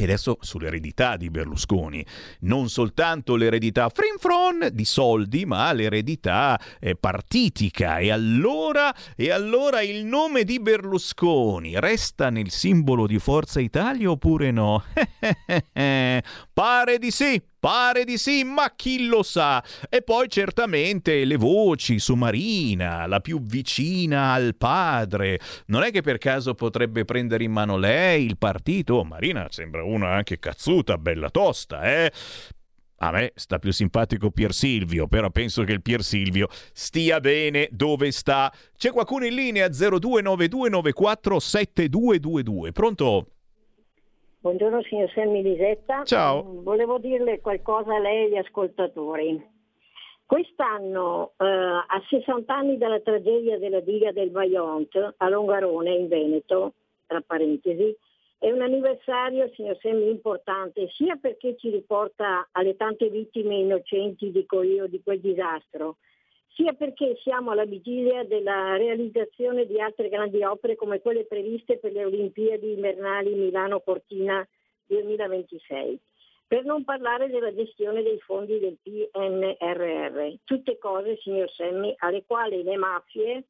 e adesso sull'eredità di Berlusconi, non soltanto l'eredità frinfron di soldi, ma l'eredità eh, partitica. E allora, e allora il nome di Berlusconi resta nel simbolo di Forza Italia oppure no? Pare di sì, Pare di sì, ma chi lo sa? E poi certamente le voci su Marina, la più vicina al padre. Non è che per caso potrebbe prendere in mano lei il partito? Oh, Marina sembra una anche cazzuta, bella tosta, eh? A me sta più simpatico Pier Silvio, però penso che il Pier Silvio stia bene dove sta. C'è qualcuno in linea 0292947222. Pronto? Buongiorno signor Semmi Lisetta. Ciao. Volevo dirle qualcosa a lei e agli ascoltatori. Quest'anno, eh, a 60 anni dalla tragedia della diga del Vajont a Longarone in Veneto, tra parentesi, è un anniversario, signor Semmi, importante sia perché ci riporta alle tante vittime innocenti, dico io, di quel disastro, sia perché siamo alla vigilia della realizzazione di altre grandi opere come quelle previste per le Olimpiadi invernali Milano-Cortina 2026. Per non parlare della gestione dei fondi del PNRR, tutte cose, signor Semmi, alle quali le mafie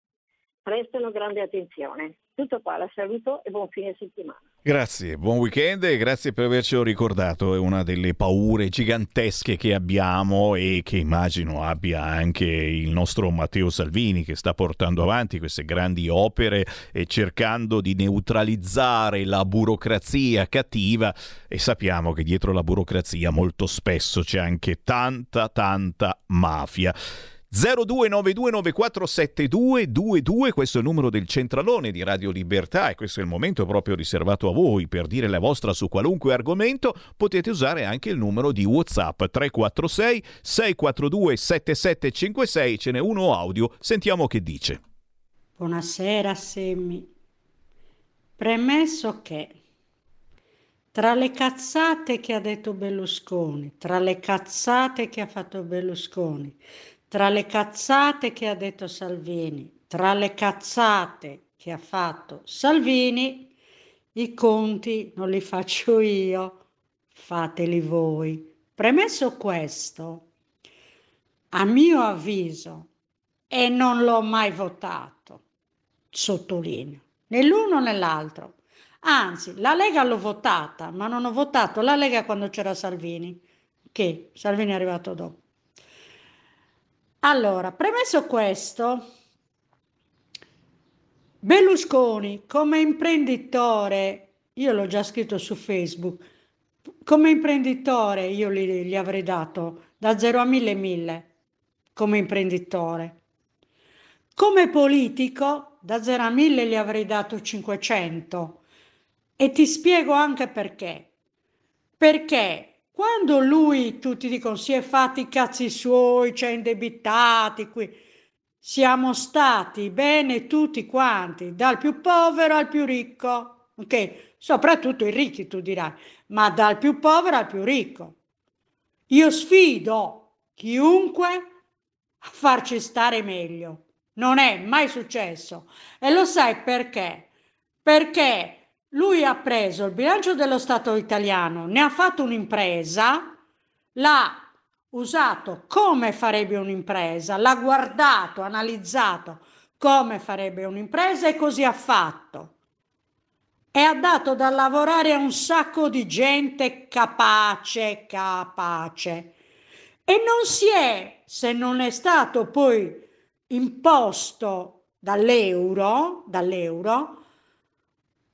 prestano grande attenzione. Tutto qua, la saluto e buon fine settimana. Grazie, buon weekend e grazie per avercelo ricordato. È una delle paure gigantesche che abbiamo e che immagino abbia anche il nostro Matteo Salvini che sta portando avanti queste grandi opere e cercando di neutralizzare la burocrazia cattiva e sappiamo che dietro la burocrazia molto spesso c'è anche tanta tanta mafia. 0292947222, questo è il numero del centralone di Radio Libertà e questo è il momento proprio riservato a voi per dire la vostra su qualunque argomento. Potete usare anche il numero di WhatsApp 346 642 7756, ce n'è uno audio, sentiamo che dice. Buonasera Semmi. Premesso che tra le cazzate che ha detto Berlusconi, tra le cazzate che ha fatto Berlusconi, tra le cazzate che ha detto Salvini, tra le cazzate che ha fatto Salvini, i conti non li faccio io, fateli voi. Premesso questo, a mio avviso, e non l'ho mai votato, sottolineo, né l'uno né l'altro, Anzi, la Lega l'ho votata, ma non ho votato la Lega quando c'era Salvini, che Salvini è arrivato dopo. Allora, premesso questo, Berlusconi come imprenditore, io l'ho già scritto su Facebook, come imprenditore io gli, gli avrei dato da 0 a 1000 1000 come imprenditore. Come politico da 0 a 1000 gli avrei dato 500 e ti spiego anche perché. Perché quando lui, tutti dicono, si è fatti i cazzi suoi, ci ha indebitati qui, siamo stati bene tutti quanti, dal più povero al più ricco, ok? Soprattutto i ricchi, tu dirai, ma dal più povero al più ricco. Io sfido chiunque a farci stare meglio. Non è mai successo. E lo sai perché? Perché lui ha preso il bilancio dello Stato italiano, ne ha fatto un'impresa, l'ha usato come farebbe un'impresa, l'ha guardato, analizzato come farebbe un'impresa e così ha fatto. E ha dato da lavorare a un sacco di gente capace, capace. E non si è, se non è stato poi imposto dall'euro, dall'euro,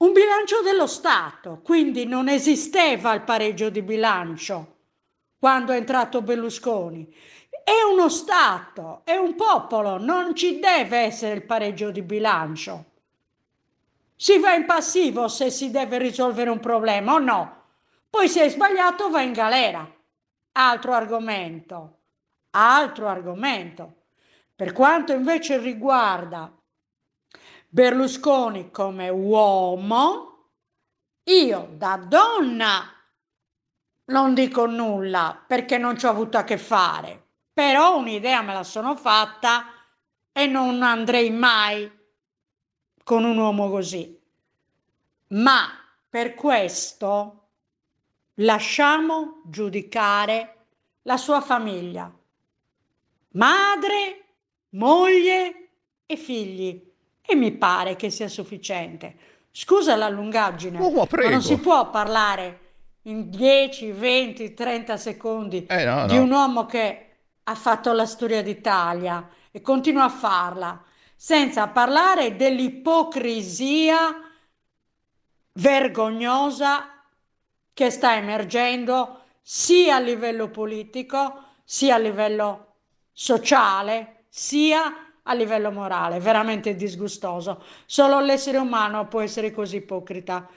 un bilancio dello Stato, quindi non esisteva il pareggio di bilancio quando è entrato Berlusconi. È uno Stato, è un popolo, non ci deve essere il pareggio di bilancio. Si va in passivo se si deve risolvere un problema o no. Poi se è sbagliato va in galera. Altro argomento. Altro argomento. Per quanto invece riguarda Berlusconi come uomo, io da donna non dico nulla perché non ci ho avuto a che fare, però un'idea me la sono fatta e non andrei mai con un uomo così. Ma per questo lasciamo giudicare la sua famiglia, madre, moglie e figli. E mi pare che sia sufficiente. Scusa la lungaggine, oh, ma non si può parlare in 10, 20, 30 secondi Eh, no, di no. un uomo che ha fatto la storia d'Italia e continua a farla, senza parlare dell'ipocrisia vergognosa che sta emergendo sia a livello politico, sia a livello sociale, sia a livello morale, veramente disgustoso. Solo l'essere umano può essere così ipocrita.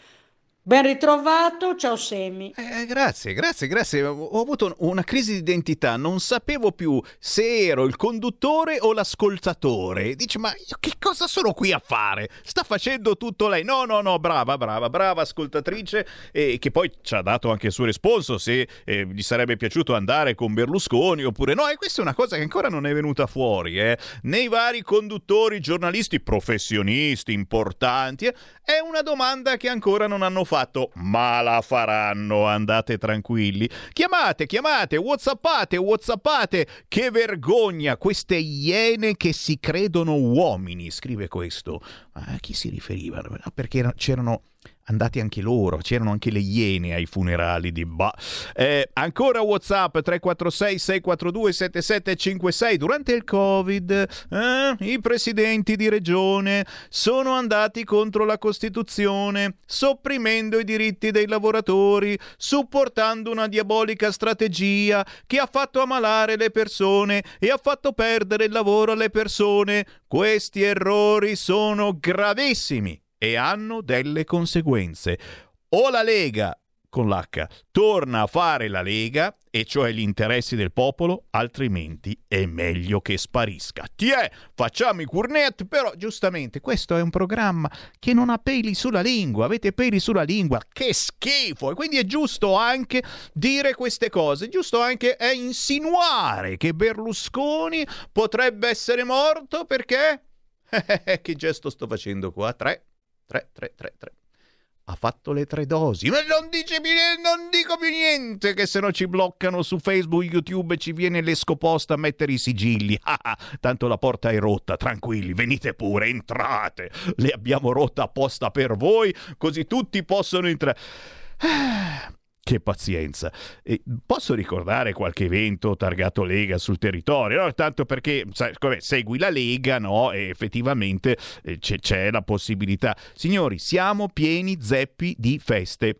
Ben ritrovato, ciao Semi. Eh, grazie, grazie, grazie. Ho ho avuto una crisi di identità, non sapevo più se ero il conduttore o l'ascoltatore. Dice, ma io che cosa sono qui a fare? Sta facendo tutto lei? No, no, no, brava, brava, brava ascoltatrice, e che poi ci ha dato anche il suo risponso se eh, gli sarebbe piaciuto andare con Berlusconi oppure no. E questa è una cosa che ancora non è venuta fuori, eh. Nei vari conduttori, giornalisti, professionisti importanti, eh, è una domanda che ancora non hanno fatto, ma la faranno, andate tranquilli. Chiamate, chiamate, whatsappate, whatsappate. Che vergogna queste iene che si credono uomini, scrive questo. A chi si riferiva? Perché era- c'erano andati anche loro, c'erano anche le iene ai funerali di Ba. Eh, ancora WhatsApp 346 642 7756 durante il Covid eh, i presidenti di regione sono andati contro la Costituzione, sopprimendo i diritti dei lavoratori, supportando una diabolica strategia che ha fatto ammalare le persone e ha fatto perdere il lavoro alle persone. Questi errori sono gravissimi e hanno delle conseguenze. O la Lega, con l'H, torna a fare la Lega, e cioè gli interessi del popolo, altrimenti è meglio che sparisca. Tiè, facciamo i curnet, però giustamente questo è un programma che non ha peli sulla lingua, avete peli sulla lingua, che schifo! E quindi è giusto anche dire queste cose, giusto anche insinuare che Berlusconi potrebbe essere morto perché... che gesto sto facendo qua? 3, 3, 3, 3, 3. ha fatto le tre dosi. Ma non, dice più, non dico più niente, che se no ci bloccano su Facebook, YouTube e ci viene l'escoposta a mettere i sigilli. Ah, ah, tanto la porta è rotta, tranquilli, venite pure, entrate. Le abbiamo rotta apposta per voi, così tutti possono entrare. Ah, che pazienza. E posso ricordare qualche evento targato Lega sul territorio? No? Tanto perché sai, segui la Lega, no? E effettivamente eh, c'è, c'è la possibilità. Signori, siamo pieni zeppi di feste.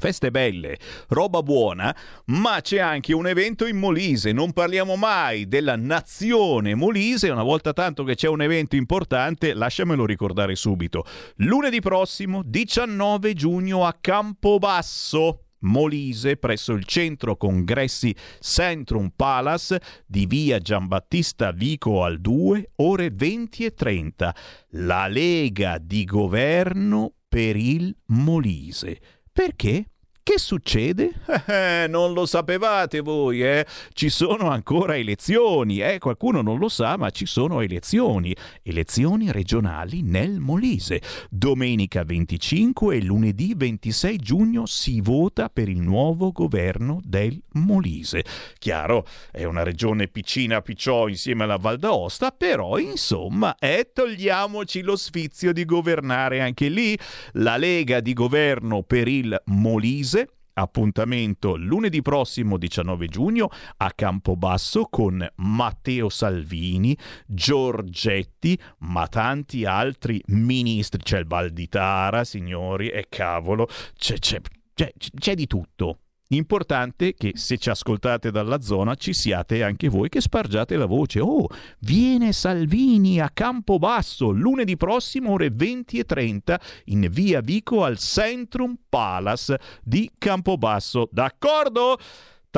Feste belle, roba buona, ma c'è anche un evento in Molise. Non parliamo mai della nazione Molise. Una volta tanto che c'è un evento importante, lasciamelo ricordare subito. Lunedì prossimo, 19 giugno, a Campobasso. Molise presso il centro congressi Centrum Palace di via Giambattista Vico al 2, ore 20 e 30. La Lega di Governo per il Molise. Perché? Che succede? Eh, non lo sapevate voi, eh? Ci sono ancora elezioni, eh? Qualcuno non lo sa, ma ci sono elezioni. Elezioni regionali nel Molise. Domenica 25 e lunedì 26 giugno si vota per il nuovo governo del Molise. Chiaro, è una regione piccina picciò insieme alla Val d'Aosta, però insomma, eh, togliamoci lo sfizio di governare anche lì. La Lega di governo per il Molise Appuntamento lunedì prossimo 19 giugno a Campobasso con Matteo Salvini, Giorgetti, ma tanti altri ministri. C'è il Valditara, signori, e cavolo, c'è, c'è, c'è, c'è di tutto. Importante che se ci ascoltate dalla zona ci siate anche voi che spargiate la voce. Oh, viene Salvini a Campobasso lunedì prossimo ore 20 e 30 in via Vico al Centrum Palace di Campobasso. D'accordo?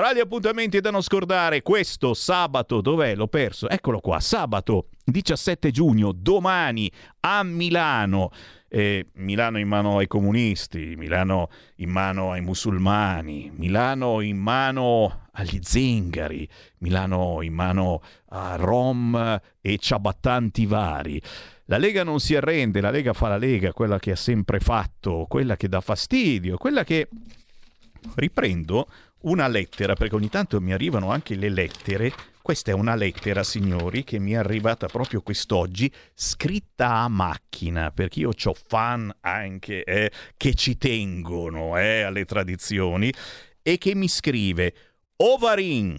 Tra gli appuntamenti da non scordare, questo sabato, dov'è? L'ho perso. Eccolo qua, sabato 17 giugno, domani a Milano eh, Milano in mano ai comunisti, Milano in mano ai musulmani, Milano in mano agli zingari, Milano in mano a rom e ciabattanti vari. La Lega non si arrende, la Lega fa la Lega, quella che ha sempre fatto, quella che dà fastidio, quella che... Riprendo una lettera, perché ogni tanto mi arrivano anche le lettere questa è una lettera, signori, che mi è arrivata proprio quest'oggi, scritta a macchina, perché io ho fan anche eh, che ci tengono eh, alle tradizioni, e che mi scrive Ovarin,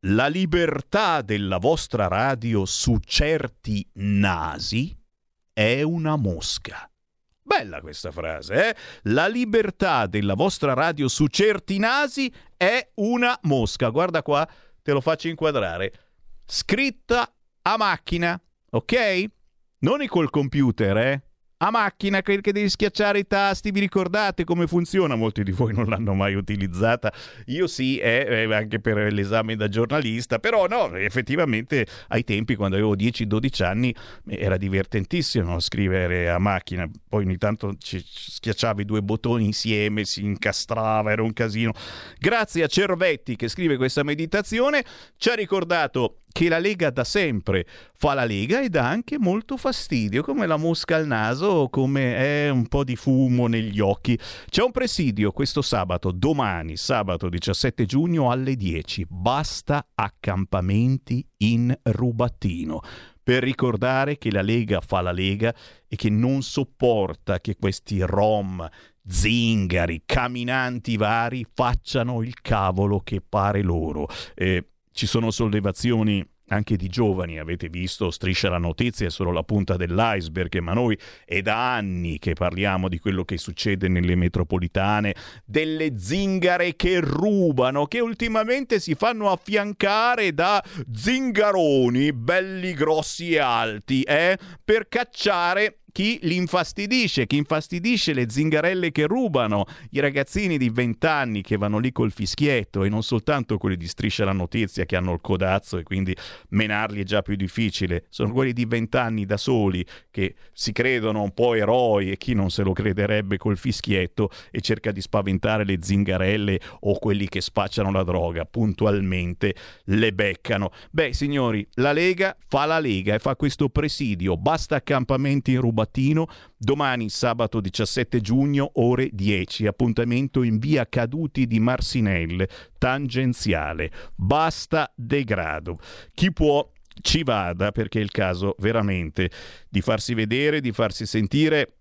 la libertà della vostra radio su certi nasi è una mosca. Bella questa frase, eh? La libertà della vostra radio su certi nasi è una mosca. Guarda qua, te lo faccio inquadrare. Scritta a macchina, ok? Non col computer, eh? A macchina che devi schiacciare i tasti, vi ricordate come funziona? Molti di voi non l'hanno mai utilizzata, io sì, eh, eh, anche per l'esame da giornalista, però no, effettivamente ai tempi quando avevo 10-12 anni era divertentissimo scrivere a macchina, poi ogni tanto ci, schiacciavi due bottoni insieme, si incastrava, era un casino. Grazie a Cervetti che scrive questa meditazione, ci ha ricordato che la Lega da sempre fa la Lega e dà anche molto fastidio, come la mosca al naso, come è un po' di fumo negli occhi. C'è un presidio questo sabato, domani, sabato 17 giugno alle 10. Basta accampamenti in rubattino per ricordare che la Lega fa la Lega e che non sopporta che questi rom, zingari, camminanti vari facciano il cavolo che pare loro. Eh, ci sono sollevazioni anche di giovani, avete visto, striscia la notizia, è solo la punta dell'iceberg, ma noi è da anni che parliamo di quello che succede nelle metropolitane, delle zingare che rubano, che ultimamente si fanno affiancare da zingaroni belli grossi e alti, eh, per cacciare chi li infastidisce, chi infastidisce le zingarelle che rubano, i ragazzini di 20 anni che vanno lì col fischietto e non soltanto quelli di striscia la notizia che hanno il codazzo e quindi menarli è già più difficile, sono quelli di 20 anni da soli che si credono un po' eroi e chi non se lo crederebbe col fischietto e cerca di spaventare le zingarelle o quelli che spacciano la droga, puntualmente le beccano. Beh signori, la Lega fa la Lega e fa questo presidio, basta accampamenti in mattino, domani sabato 17 giugno ore 10, appuntamento in via Caduti di Marsinelle, tangenziale. Basta degrado. Chi può ci vada perché è il caso veramente di farsi vedere, di farsi sentire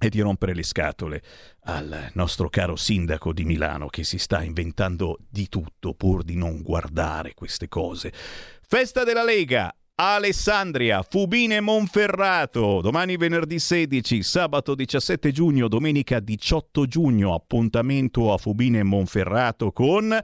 e di rompere le scatole al nostro caro sindaco di Milano che si sta inventando di tutto pur di non guardare queste cose. Festa della Lega, Alessandria, Fubine Monferrato, domani venerdì 16, sabato 17 giugno, domenica 18 giugno, appuntamento a Fubine Monferrato con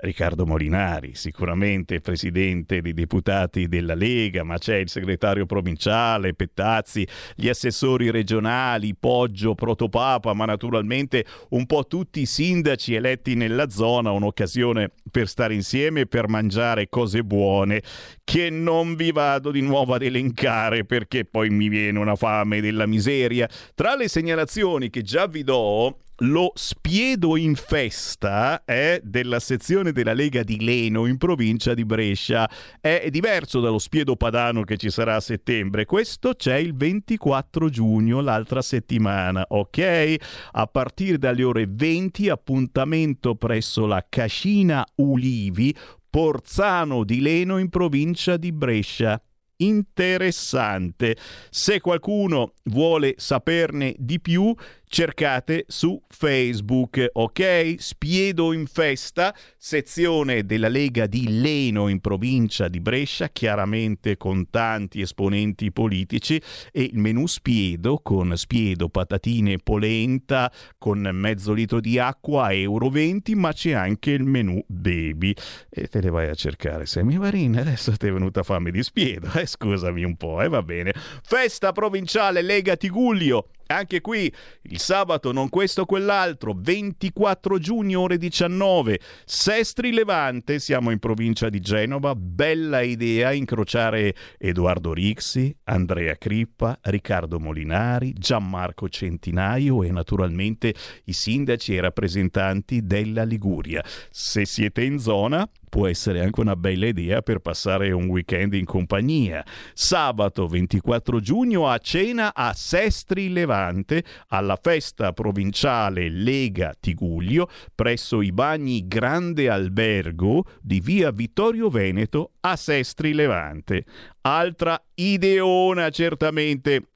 Riccardo Molinari, sicuramente presidente dei deputati della Lega, ma c'è il segretario provinciale, Pettazzi, gli assessori regionali, Poggio, Protopapa, ma naturalmente un po' tutti i sindaci eletti nella zona, un'occasione per stare insieme e per mangiare cose buone che non vi vado di nuovo ad elencare perché poi mi viene una fame della miseria. Tra le segnalazioni che già vi do, lo spiedo in festa è della sezione della Lega di Leno in provincia di Brescia. È diverso dallo spiedo padano che ci sarà a settembre. Questo c'è il 24 giugno, l'altra settimana, ok? A partire dalle ore 20 appuntamento presso la Cascina Ulivi, Porzano di Leno in provincia di Brescia interessante. Se qualcuno vuole saperne di più, cercate su Facebook, ok? Spiedo in festa, sezione della Lega di Leno in provincia di Brescia, chiaramente con tanti esponenti politici e il menù spiedo con spiedo, patatine polenta con mezzo litro di acqua, euro 20, ma c'è anche il menù baby. E te le vai a cercare, Semi Varin, adesso ti è venuta fame di spiedo, eh? Scusami un po', eh? Va bene. Festa provinciale Lega Tigullio, anche qui il sabato, non questo quell'altro, 24 giugno ore 19, Sestri Levante, siamo in provincia di Genova, bella idea incrociare Edoardo Rixi, Andrea Crippa, Riccardo Molinari, Gianmarco Centinaio e naturalmente i sindaci e rappresentanti della Liguria. Se siete in zona, può essere anche una bella idea per passare un weekend in compagnia. Sabato 24 giugno a cena a Sestri Levante alla festa provinciale Lega Tiguglio presso i bagni Grande Albergo di via Vittorio Veneto a Sestri Levante. Altra ideona certamente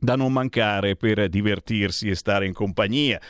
da non mancare per divertirsi e stare in compagnia.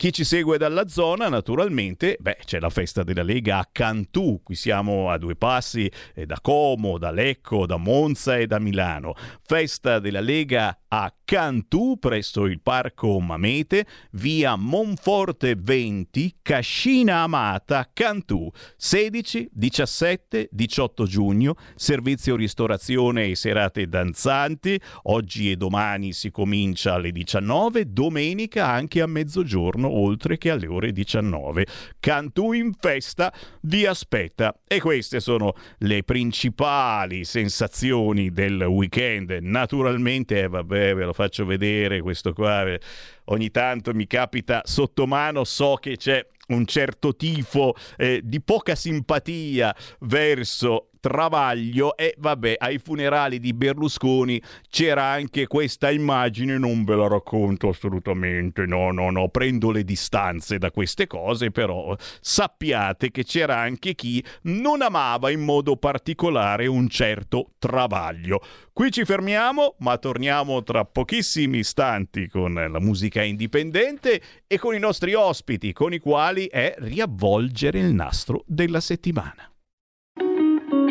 Chi ci segue dalla zona, naturalmente, beh, c'è la festa della Lega a Cantù, qui siamo a due passi eh, da Como, da Lecco, da Monza e da Milano. Festa della Lega a Cantù, presso il Parco Mamete, via Monforte 20, Cascina Amata, Cantù, 16, 17, 18 giugno, servizio ristorazione e serate danzanti, oggi e domani si comincia alle 19, domenica anche a mezzogiorno oltre che alle ore 19. Cantù in festa vi aspetta e queste sono le principali sensazioni del weekend. Naturalmente, eh, vabbè, ve lo faccio vedere questo qua. Eh, ogni tanto mi capita sotto mano, so che c'è un certo tifo eh, di poca simpatia verso Travaglio e vabbè ai funerali di Berlusconi c'era anche questa immagine non ve la racconto assolutamente no no no prendo le distanze da queste cose però sappiate che c'era anche chi non amava in modo particolare un certo Travaglio. Qui ci fermiamo ma torniamo tra pochissimi istanti con la musica indipendente e con i nostri ospiti con i quali è riavvolgere il nastro della settimana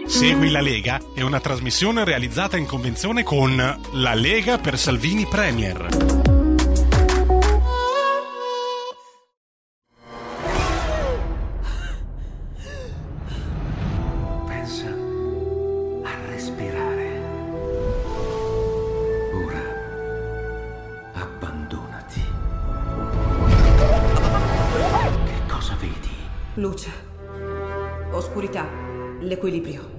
Segui la Lega è una trasmissione realizzata in convenzione con La Lega per Salvini Premier. Pensa a respirare. Ora abbandonati. Che cosa vedi? Luce. Oscurità. L'equilibrio.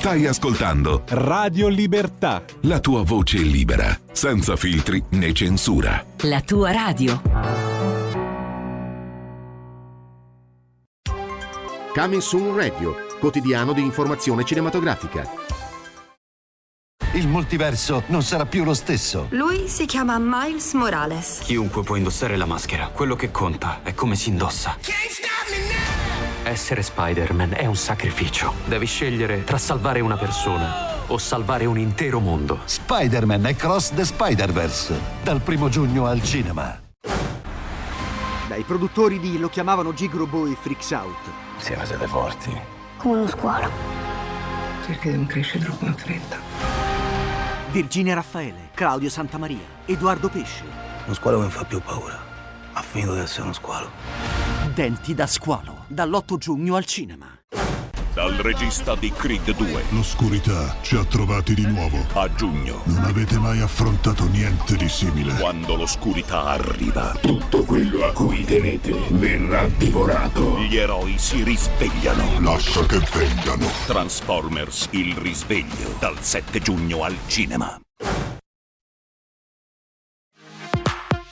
Stai ascoltando Radio Libertà. La tua voce libera, senza filtri né censura. La tua radio. Coming Soon Radio, quotidiano di informazione cinematografica. Il multiverso non sarà più lo stesso. Lui si chiama Miles Morales. Chiunque può indossare la maschera. Quello che conta è come si indossa. Essere Spider-Man è un sacrificio. Devi scegliere tra salvare una persona o salvare un intero mondo. Spider-Man e Cross the Spider-Verse. Dal primo giugno al cinema. Dai produttori di Lo chiamavano Gigrobo e Freaks Out. Siamo siete forti. Come uno squalo. Perché non cresce troppo in fretta. Virginia Raffaele, Claudio Santamaria, Edoardo Pesce. Uno squalo mi fa più paura. Ha finito di essere uno squalo. Denti da squalo, dall'8 giugno al cinema. Dal regista di Creed 2. L'oscurità ci ha trovati di nuovo. A giugno. Non avete mai affrontato niente di simile. Quando l'oscurità arriva. Tutto quello a cui tenete verrà divorato. Gli eroi si risvegliano. Lascia che vengano. Transformers, il risveglio. Dal 7 giugno al cinema.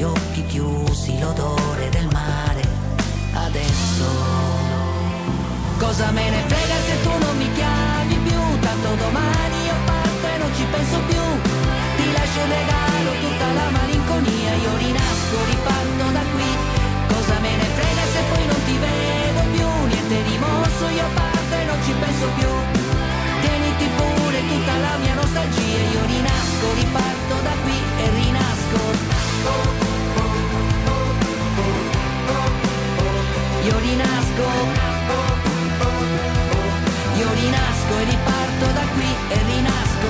sorprese, i suoi occhi chiusi, l'odore del mare. Adesso Cosa me ne frega se tu non mi chiami più? Tanto domani io parto e non ci penso più. Ti lascio in regalo tutta la malinconia. Io rinasco, riparto da qui. Cosa me ne frega se poi non ti vedo più? Niente rimorso, io parto e non ci penso più. Tieniti pure tutta la mia nostalgia. Io rinasco, riparto da qui e rinasco Io rinasco io rinasco e riparto da qui e rinasco.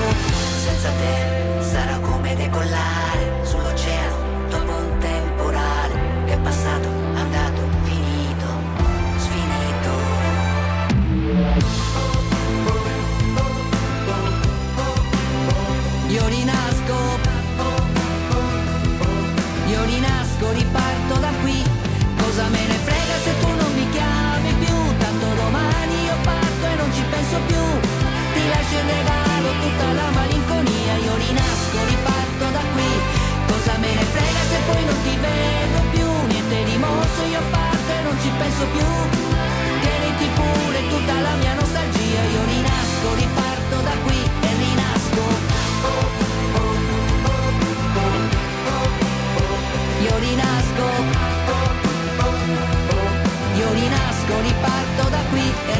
Senza te sarò come decollare sull'oceano dopo un temporale che è passato, faccio in regalo tutta la malinconia, io rinasco, riparto da qui, cosa me ne frega se poi non ti vedo più, niente di mosso, io parto e non ci penso più, tieniti pure tutta la mia nostalgia, io rinasco, riparto da qui e rinasco. Io rinasco, io rinasco, riparto da qui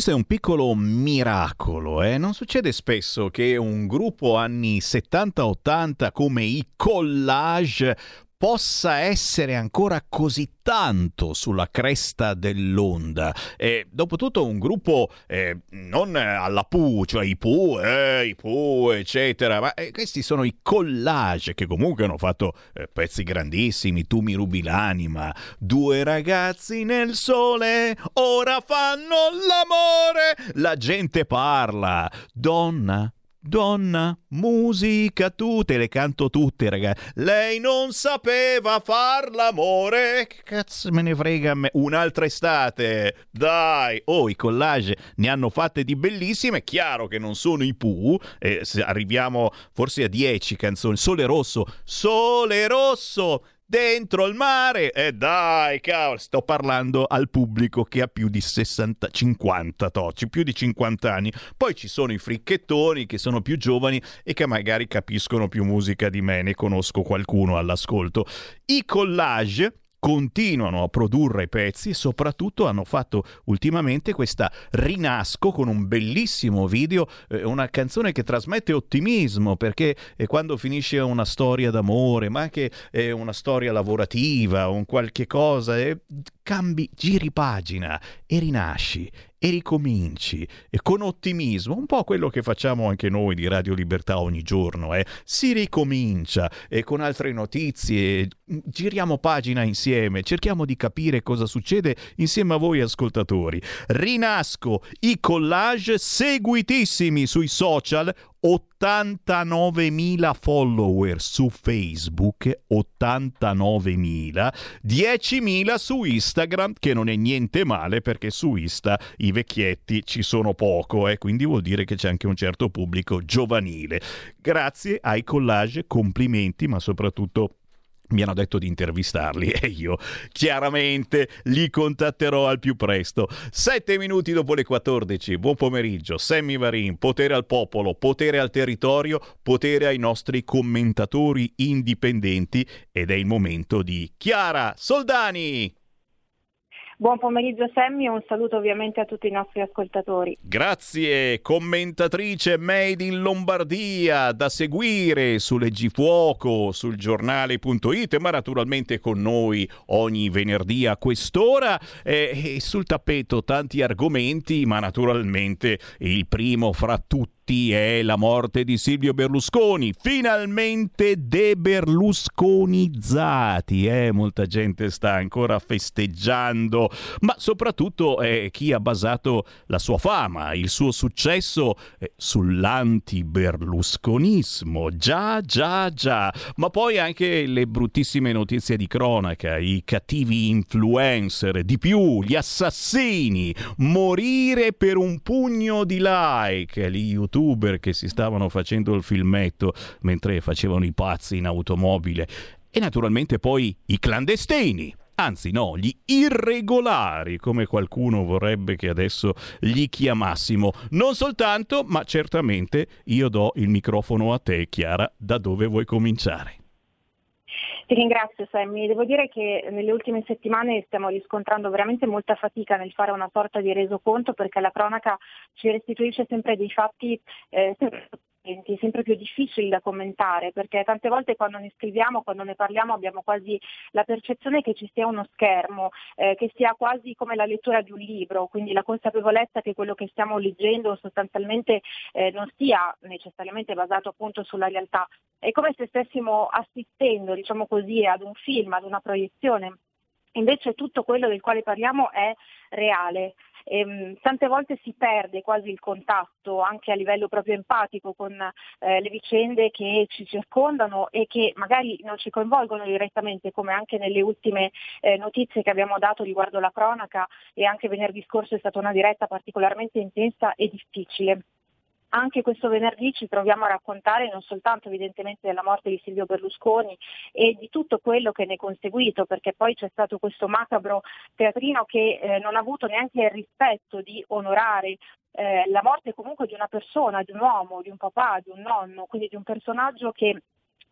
questo è un piccolo miracolo, eh? non succede spesso che un gruppo anni 70-80 come i Collage possa essere ancora così tanto sulla cresta dell'onda. E dopotutto un gruppo eh, non alla Pooh, cioè i Pooh, eh, i Pooh, eccetera, ma eh, questi sono i collage che comunque hanno fatto eh, pezzi grandissimi, Tu mi rubi l'anima, due ragazzi nel sole, ora fanno l'amore, la gente parla, donna, Donna, musica, tu te le canto tutte, ragazzi. Lei non sapeva far l'amore. Che cazzo me ne frega a me? Un'altra estate. Dai. Oh, i collage ne hanno fatte di bellissime. È chiaro che non sono i Pooh. Eh, arriviamo forse a 10 canzoni. Sole rosso. Sole rosso dentro il mare. E eh dai, cavolo, sto parlando al pubblico che ha più di 60, 50 toci, più di 50 anni. Poi ci sono i fricchettoni che sono più giovani e che magari capiscono più musica di me, ne conosco qualcuno all'ascolto. I collage continuano a produrre pezzi e soprattutto hanno fatto ultimamente questa rinasco con un bellissimo video, eh, una canzone che trasmette ottimismo perché eh, quando finisce una storia d'amore, ma anche eh, una storia lavorativa, un qualche cosa, cambi, giri pagina e rinasci e ricominci e con ottimismo, un po' quello che facciamo anche noi di Radio Libertà ogni giorno, eh? si ricomincia e con altre notizie giriamo pagina insieme, cerchiamo di capire cosa succede insieme a voi ascoltatori. Rinasco i collage seguitissimi sui social 89.000 follower su Facebook, 89.000, 10.000 su Instagram, che non è niente male perché su Insta i vecchietti ci sono poco, eh, quindi vuol dire che c'è anche un certo pubblico giovanile. Grazie ai collage, complimenti, ma soprattutto mi hanno detto di intervistarli e io chiaramente li contatterò al più presto. Sette minuti dopo le 14, buon pomeriggio, Sammy Varin, potere al popolo, potere al territorio, potere ai nostri commentatori indipendenti ed è il momento di Chiara Soldani. Buon pomeriggio Sammy e un saluto ovviamente a tutti i nostri ascoltatori. Grazie, commentatrice Made in Lombardia da seguire su Leggifuoco, sul giornale.it, ma naturalmente con noi ogni venerdì a quest'ora e sul tappeto tanti argomenti, ma naturalmente il primo fra tutti è la morte di Silvio Berlusconi, finalmente deberlusconizzati, eh? molta gente sta ancora festeggiando, ma soprattutto eh, chi ha basato la sua fama, il suo successo eh, sull'anti-berlusconismo, già, già, già, ma poi anche le bruttissime notizie di cronaca, i cattivi influencer, di più, gli assassini, morire per un pugno di like, gli youtuber youtuber che si stavano facendo il filmetto mentre facevano i pazzi in automobile e naturalmente poi i clandestini. Anzi no, gli irregolari, come qualcuno vorrebbe che adesso li chiamassimo. Non soltanto, ma certamente io do il microfono a te, Chiara, da dove vuoi cominciare. Ti ringrazio Sammy, devo dire che nelle ultime settimane stiamo riscontrando veramente molta fatica nel fare una sorta di resoconto perché la cronaca ci restituisce sempre dei fatti eh, sempre più difficili da commentare perché tante volte quando ne scriviamo, quando ne parliamo abbiamo quasi la percezione che ci sia uno schermo, eh, che sia quasi come la lettura di un libro, quindi la consapevolezza che quello che stiamo leggendo sostanzialmente eh, non sia necessariamente basato appunto sulla realtà. È come se stessimo assistendo, diciamo così, ad un film, ad una proiezione. Invece tutto quello del quale parliamo è reale, ehm, tante volte si perde quasi il contatto anche a livello proprio empatico con eh, le vicende che ci circondano e che magari non ci coinvolgono direttamente come anche nelle ultime eh, notizie che abbiamo dato riguardo la cronaca e anche venerdì scorso è stata una diretta particolarmente intensa e difficile anche questo venerdì ci troviamo a raccontare non soltanto evidentemente della morte di Silvio Berlusconi e di tutto quello che ne è conseguito, perché poi c'è stato questo macabro teatrino che eh, non ha avuto neanche il rispetto di onorare eh, la morte comunque di una persona, di un uomo, di un papà, di un nonno, quindi di un personaggio che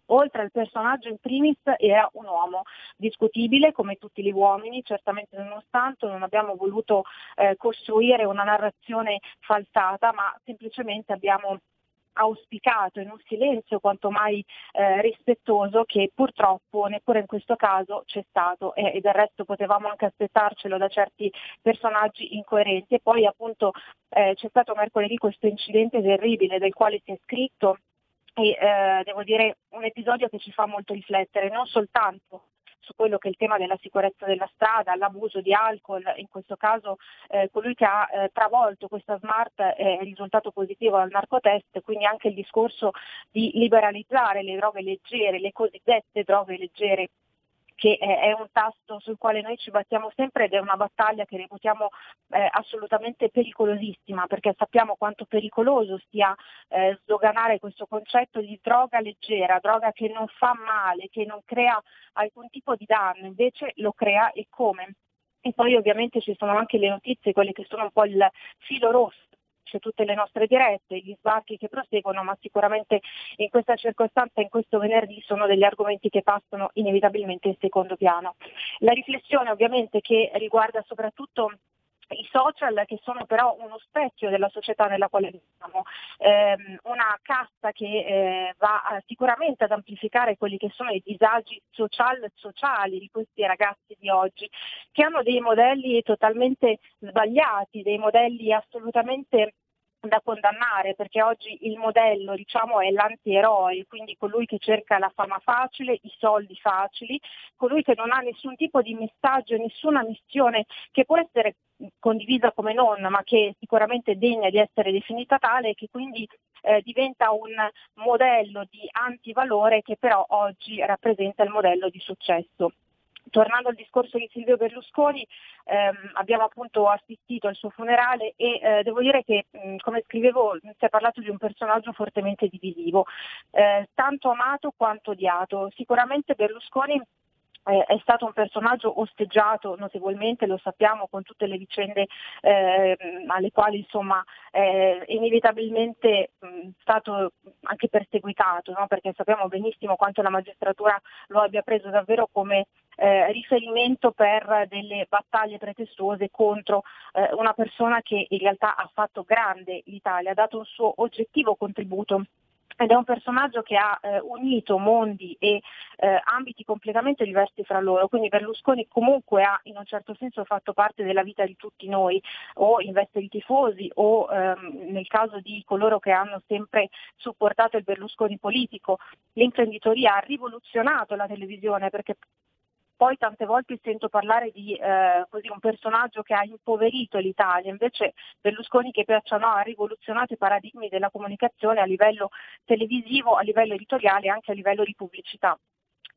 oltre al personaggio in primis era un uomo discutibile come tutti gli uomini, certamente nonostante non abbiamo voluto eh, costruire una narrazione falsata, ma semplicemente abbiamo auspicato in un silenzio quanto mai eh, rispettoso che purtroppo neppure in questo caso c'è stato. E, e, del resto potevamo anche aspettarcelo da certi personaggi incoerenti. E poi appunto eh, c'è stato mercoledì questo incidente terribile del quale si è scritto e eh, devo dire un episodio che ci fa molto riflettere non soltanto su quello che è il tema della sicurezza della strada, l'abuso di alcol, in questo caso eh, colui che ha eh, travolto questa smart è risultato positivo al narcotest, quindi anche il discorso di liberalizzare le droghe leggere, le cosiddette droghe leggere che è un tasto sul quale noi ci battiamo sempre ed è una battaglia che reputiamo eh, assolutamente pericolosissima perché sappiamo quanto pericoloso sia eh, sdoganare questo concetto di droga leggera, droga che non fa male, che non crea alcun tipo di danno, invece lo crea e come. E poi ovviamente ci sono anche le notizie, quelle che sono un po' il filo rosso c'è tutte le nostre dirette, gli sbarchi che proseguono, ma sicuramente in questa circostanza, in questo venerdì, sono degli argomenti che passano inevitabilmente in secondo piano. La riflessione ovviamente che riguarda soprattutto i social che sono però uno specchio della società nella quale viviamo, eh, una casta che eh, va sicuramente ad amplificare quelli che sono i disagi social sociali di questi ragazzi di oggi, che hanno dei modelli totalmente sbagliati, dei modelli assolutamente da condannare perché oggi il modello diciamo, è l'antieroe, quindi colui che cerca la fama facile, i soldi facili, colui che non ha nessun tipo di messaggio, nessuna missione che può essere condivisa come non, ma che sicuramente è degna di essere definita tale e che quindi eh, diventa un modello di antivalore che però oggi rappresenta il modello di successo. Tornando al discorso di Silvio Berlusconi, ehm, abbiamo appunto assistito al suo funerale e eh, devo dire che, mh, come scrivevo, si è parlato di un personaggio fortemente divisivo, eh, tanto amato quanto odiato. Sicuramente Berlusconi eh, è stato un personaggio osteggiato notevolmente, lo sappiamo con tutte le vicende eh, alle quali insomma è inevitabilmente mh, stato anche perseguitato, no? perché sappiamo benissimo quanto la magistratura lo abbia preso davvero come eh, riferimento per delle battaglie pretestuose contro eh, una persona che in realtà ha fatto grande l'Italia, ha dato un suo oggettivo contributo ed è un personaggio che ha eh, unito mondi e eh, ambiti completamente diversi fra loro, quindi Berlusconi comunque ha in un certo senso fatto parte della vita di tutti noi, o in veste di tifosi o ehm, nel caso di coloro che hanno sempre supportato il Berlusconi politico. L'imprenditoria ha rivoluzionato la televisione perché poi tante volte sento parlare di eh, così, un personaggio che ha impoverito l'Italia, invece Berlusconi che piaccia no, ha rivoluzionato i paradigmi della comunicazione a livello televisivo, a livello editoriale e anche a livello di pubblicità.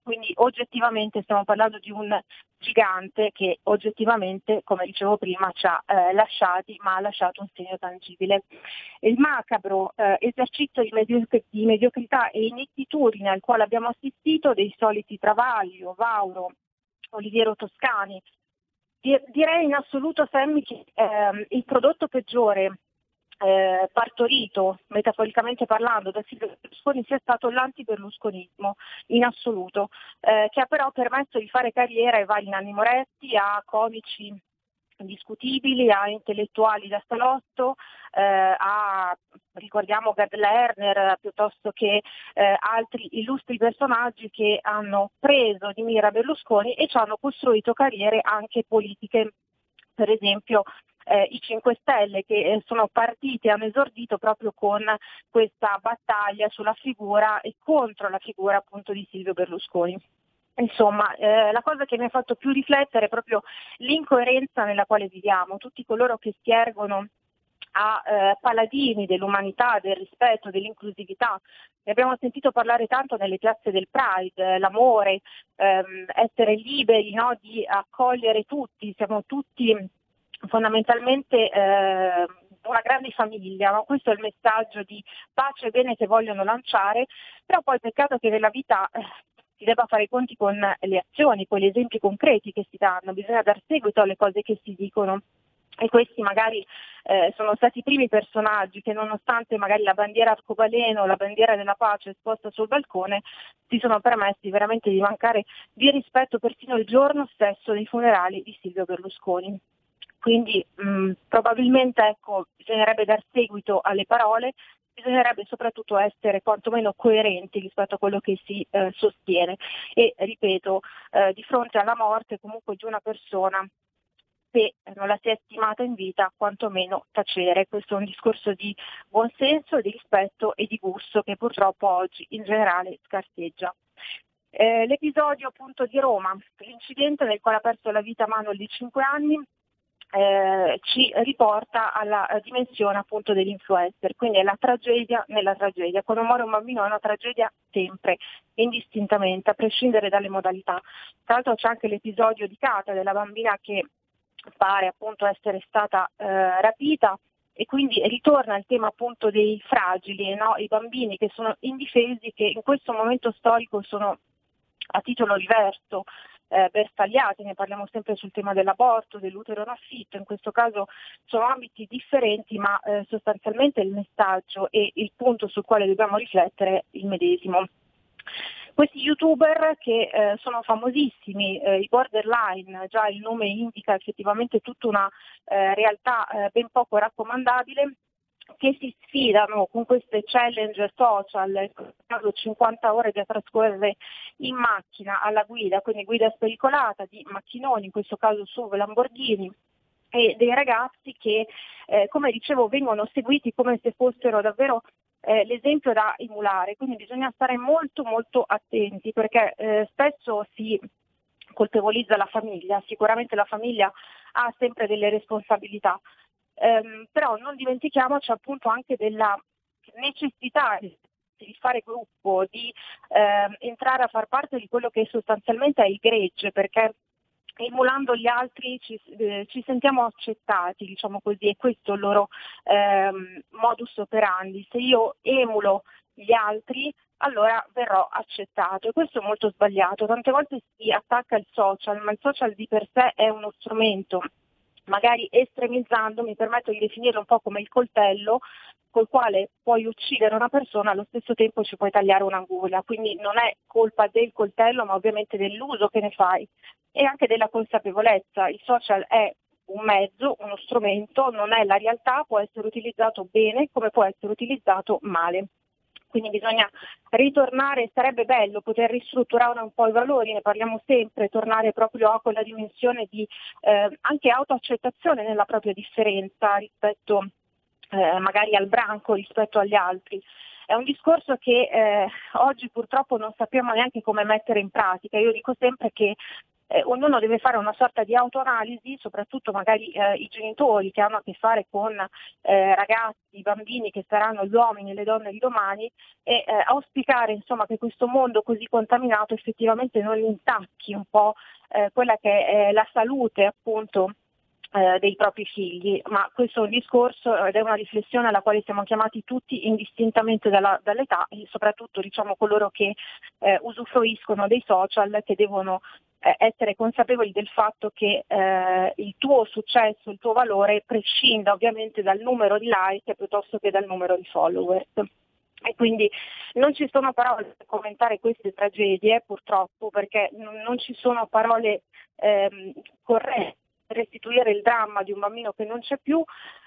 Quindi oggettivamente stiamo parlando di un gigante che oggettivamente, come dicevo prima, ci ha eh, lasciati, ma ha lasciato un segno tangibile. Il macabro eh, esercizio di, medioc- di, mediocrità e inettitudine al quale abbiamo assistito dei soliti Travaglio, Vauro, Oliviero Toscani. Direi in assoluto Sammy che eh, il prodotto peggiore eh, partorito, metaforicamente parlando, da Silvio Berlusconi sia stato l'anti-berlusconismo in assoluto, eh, che ha però permesso di fare carriera ai vari Nanni Moretti, a comici discutibili, a intellettuali da salotto, eh, a ricordiamo Gerd Lerner piuttosto che eh, altri illustri personaggi che hanno preso di mira Berlusconi e ci hanno costruito carriere anche politiche. Per esempio eh, i 5 Stelle che eh, sono partiti e hanno esordito proprio con questa battaglia sulla figura e contro la figura appunto di Silvio Berlusconi. Insomma, eh, la cosa che mi ha fatto più riflettere è proprio l'incoerenza nella quale viviamo, tutti coloro che si ergono a eh, paladini dell'umanità, del rispetto, dell'inclusività. Ne abbiamo sentito parlare tanto nelle piazze del Pride, l'amore, ehm, essere liberi no, di accogliere tutti, siamo tutti fondamentalmente eh, una grande famiglia, ma questo è il messaggio di pace e bene che vogliono lanciare, però poi peccato che nella vita eh, si debba fare i conti con le azioni, con gli esempi concreti che si danno, bisogna dar seguito alle cose che si dicono. e questi magari eh, sono stati i primi personaggi che nonostante magari la bandiera arcobaleno, la bandiera della pace esposta sul balcone, si sono permessi veramente di mancare di rispetto persino il giorno stesso dei funerali di Silvio Berlusconi. Quindi mh, probabilmente ecco, bisognerebbe dar seguito alle parole, bisognerebbe soprattutto essere quantomeno coerenti rispetto a quello che si eh, sostiene e ripeto, eh, di fronte alla morte comunque di una persona se non la si è stimata in vita, quantomeno tacere. Questo è un discorso di buonsenso, di rispetto e di gusto che purtroppo oggi in generale scarseggia. Eh, l'episodio appunto di Roma, l'incidente nel quale ha perso la vita Manuel di 5 anni, eh, ci riporta alla dimensione appunto dell'influencer, quindi è la tragedia nella tragedia. Quando muore un bambino è una tragedia sempre, indistintamente, a prescindere dalle modalità. Tra l'altro c'è anche l'episodio di Cata, della bambina che pare appunto essere stata eh, rapita e quindi ritorna il tema appunto dei fragili, no? i bambini che sono indifesi, che in questo momento storico sono a titolo diverso eh, bersagliati, ne parliamo sempre sul tema dell'aborto, dell'utero in affitto, in questo caso sono ambiti differenti ma eh, sostanzialmente il messaggio e il punto sul quale dobbiamo riflettere è il medesimo. Questi youtuber che eh, sono famosissimi, eh, i borderline, già il nome indica effettivamente tutta una eh, realtà eh, ben poco raccomandabile, che si sfidano con queste challenge social, 50 ore da trascorrere in macchina alla guida, quindi guida spericolata di macchinoni, in questo caso su Lamborghini, e dei ragazzi che, eh, come dicevo, vengono seguiti come se fossero davvero eh, l'esempio da emulare, quindi bisogna stare molto molto attenti perché eh, spesso si colpevolizza la famiglia, sicuramente la famiglia ha sempre delle responsabilità, ehm, però non dimentichiamoci appunto anche della necessità di fare gruppo, di eh, entrare a far parte di quello che sostanzialmente è il gregge, perché emulando gli altri ci, eh, ci, sentiamo accettati, diciamo così, e questo è il loro ehm, modus operandi. Se io emulo gli altri, allora verrò accettato e questo è molto sbagliato. Tante volte si attacca il social, ma il social di per sé è uno strumento magari estremizzando, mi permetto di definirlo un po' come il coltello col quale puoi uccidere una persona, allo stesso tempo ci puoi tagliare un'anguria, quindi non è colpa del coltello ma ovviamente dell'uso che ne fai e anche della consapevolezza. Il social è un mezzo, uno strumento, non è la realtà, può essere utilizzato bene come può essere utilizzato male. Quindi bisogna ritornare, sarebbe bello poter ristrutturare un po' i valori, ne parliamo sempre, tornare proprio a quella dimensione di eh, anche autoaccettazione nella propria differenza rispetto eh, magari al branco, rispetto agli altri. È un discorso che eh, oggi purtroppo non sappiamo neanche come mettere in pratica. Io dico sempre che eh, ognuno deve fare una sorta di autoanalisi, soprattutto magari eh, i genitori che hanno a che fare con eh, ragazzi, bambini che saranno gli uomini e le donne di domani e eh, auspicare insomma, che questo mondo così contaminato effettivamente non intacchi un po' eh, quella che è la salute appunto eh, dei propri figli, ma questo è un discorso ed è una riflessione alla quale siamo chiamati tutti indistintamente dalla, dall'età e soprattutto diciamo, coloro che eh, usufruiscono dei social che devono eh, essere consapevoli del fatto che eh, il tuo successo, il tuo valore prescinda ovviamente dal numero di like piuttosto che dal numero di followers. E quindi non ci sono parole per commentare queste tragedie purtroppo perché non ci sono parole ehm, corrette restituire il dramma di un bambino che non c'è più.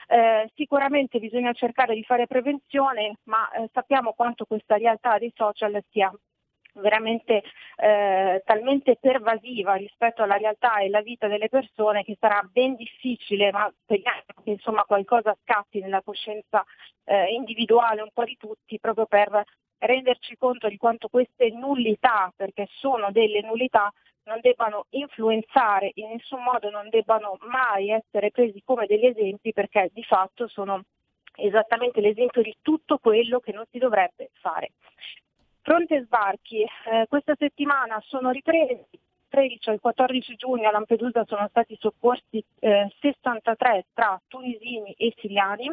Eh, sicuramente bisogna cercare di fare prevenzione, ma eh, sappiamo quanto questa realtà dei social sia veramente eh, talmente pervasiva rispetto alla realtà e alla vita delle persone che sarà ben difficile, ma speriamo che insomma, qualcosa scatti nella coscienza eh, individuale un po' di tutti proprio per renderci conto di quanto queste nullità, perché sono delle nullità, non debbano influenzare, in nessun modo non debbano mai essere presi come degli esempi perché di fatto sono esattamente l'esempio di tutto quello che non si dovrebbe fare. Fronte sbarchi, eh, questa settimana sono ripresi 13 al 14 giugno a Lampedusa sono stati soccorsi eh, 63 tra tunisini e siriani.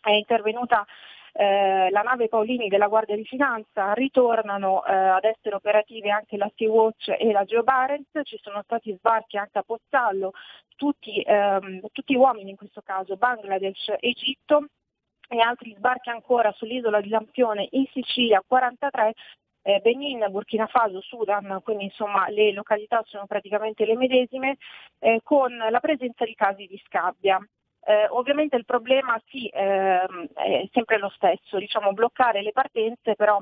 È intervenuta eh, la nave Paolini della Guardia di Finanza, ritornano eh, ad essere operative anche la Sea-Watch e la Geo Barents, ci sono stati sbarchi anche a Pozzallo, tutti, ehm, tutti uomini in questo caso, Bangladesh, Egitto e altri sbarchi ancora sull'isola di Lampione in Sicilia 43 eh, Benin, Burkina Faso, Sudan, quindi insomma le località sono praticamente le medesime, eh, con la presenza di casi di scabbia. Eh, ovviamente il problema sì, ehm, è sempre lo stesso, diciamo bloccare le partenze, però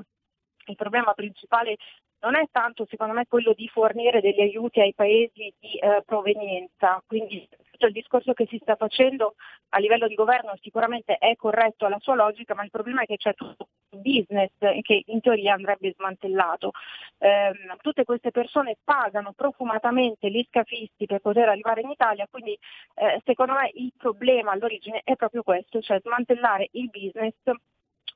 il problema principale non è tanto secondo me quello di fornire degli aiuti ai paesi di eh, provenienza, quindi tutto il discorso che si sta facendo a livello di governo sicuramente è corretto alla sua logica, ma il problema è che c'è tutto business che in teoria andrebbe smantellato. Eh, tutte queste persone pagano profumatamente gli scafisti per poter arrivare in Italia, quindi eh, secondo me il problema all'origine è proprio questo, cioè smantellare il business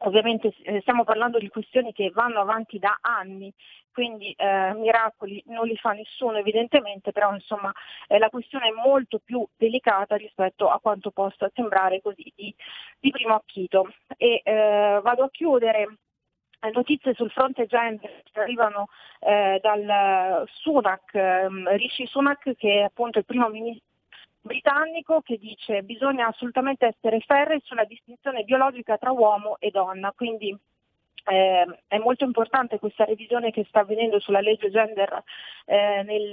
Ovviamente eh, stiamo parlando di questioni che vanno avanti da anni, quindi eh, miracoli non li fa nessuno evidentemente, però insomma eh, la questione è molto più delicata rispetto a quanto possa sembrare così di, di primo acchito. E eh, vado a chiudere notizie sul fronte gender che arrivano eh, dal Sunak, eh, Rishi Sunak che è appunto il primo ministro britannico che dice bisogna assolutamente essere ferri sulla distinzione biologica tra uomo e donna, quindi eh, è molto importante questa revisione che sta avvenendo sulla legge gender eh, nel,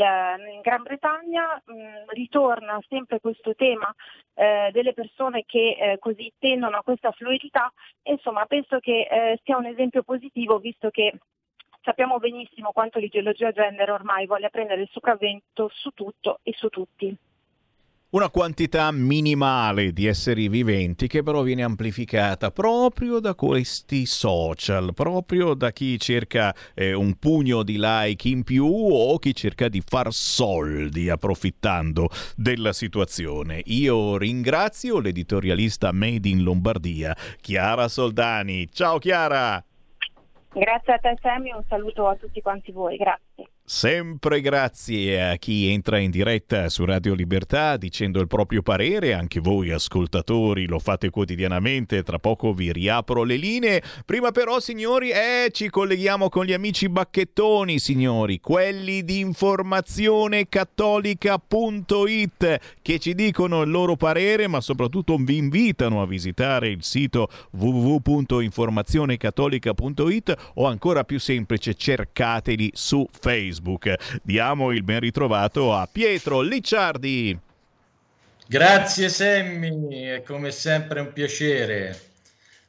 in Gran Bretagna, mm, ritorna sempre questo tema eh, delle persone che eh, così tendono a questa fluidità. Insomma penso che eh, sia un esempio positivo visto che sappiamo benissimo quanto l'ideologia gender ormai voglia prendere il sopravvento su tutto e su tutti una quantità minimale di esseri viventi che però viene amplificata proprio da questi social, proprio da chi cerca eh, un pugno di like in più o chi cerca di far soldi approfittando della situazione. Io ringrazio l'editorialista Made in Lombardia, Chiara Soldani. Ciao Chiara! Grazie a te Sammy, un saluto a tutti quanti voi, grazie. Sempre grazie a chi entra in diretta su Radio Libertà dicendo il proprio parere, anche voi ascoltatori lo fate quotidianamente, tra poco vi riapro le linee. Prima però signori, eh, ci colleghiamo con gli amici bacchettoni, signori, quelli di informazionecattolica.it che ci dicono il loro parere, ma soprattutto vi invitano a visitare il sito www.informazionecattolica.it o ancora più semplice cercateli su Facebook. Facebook. Diamo il ben ritrovato a Pietro Licciardi. Grazie Semmi, è come sempre un piacere.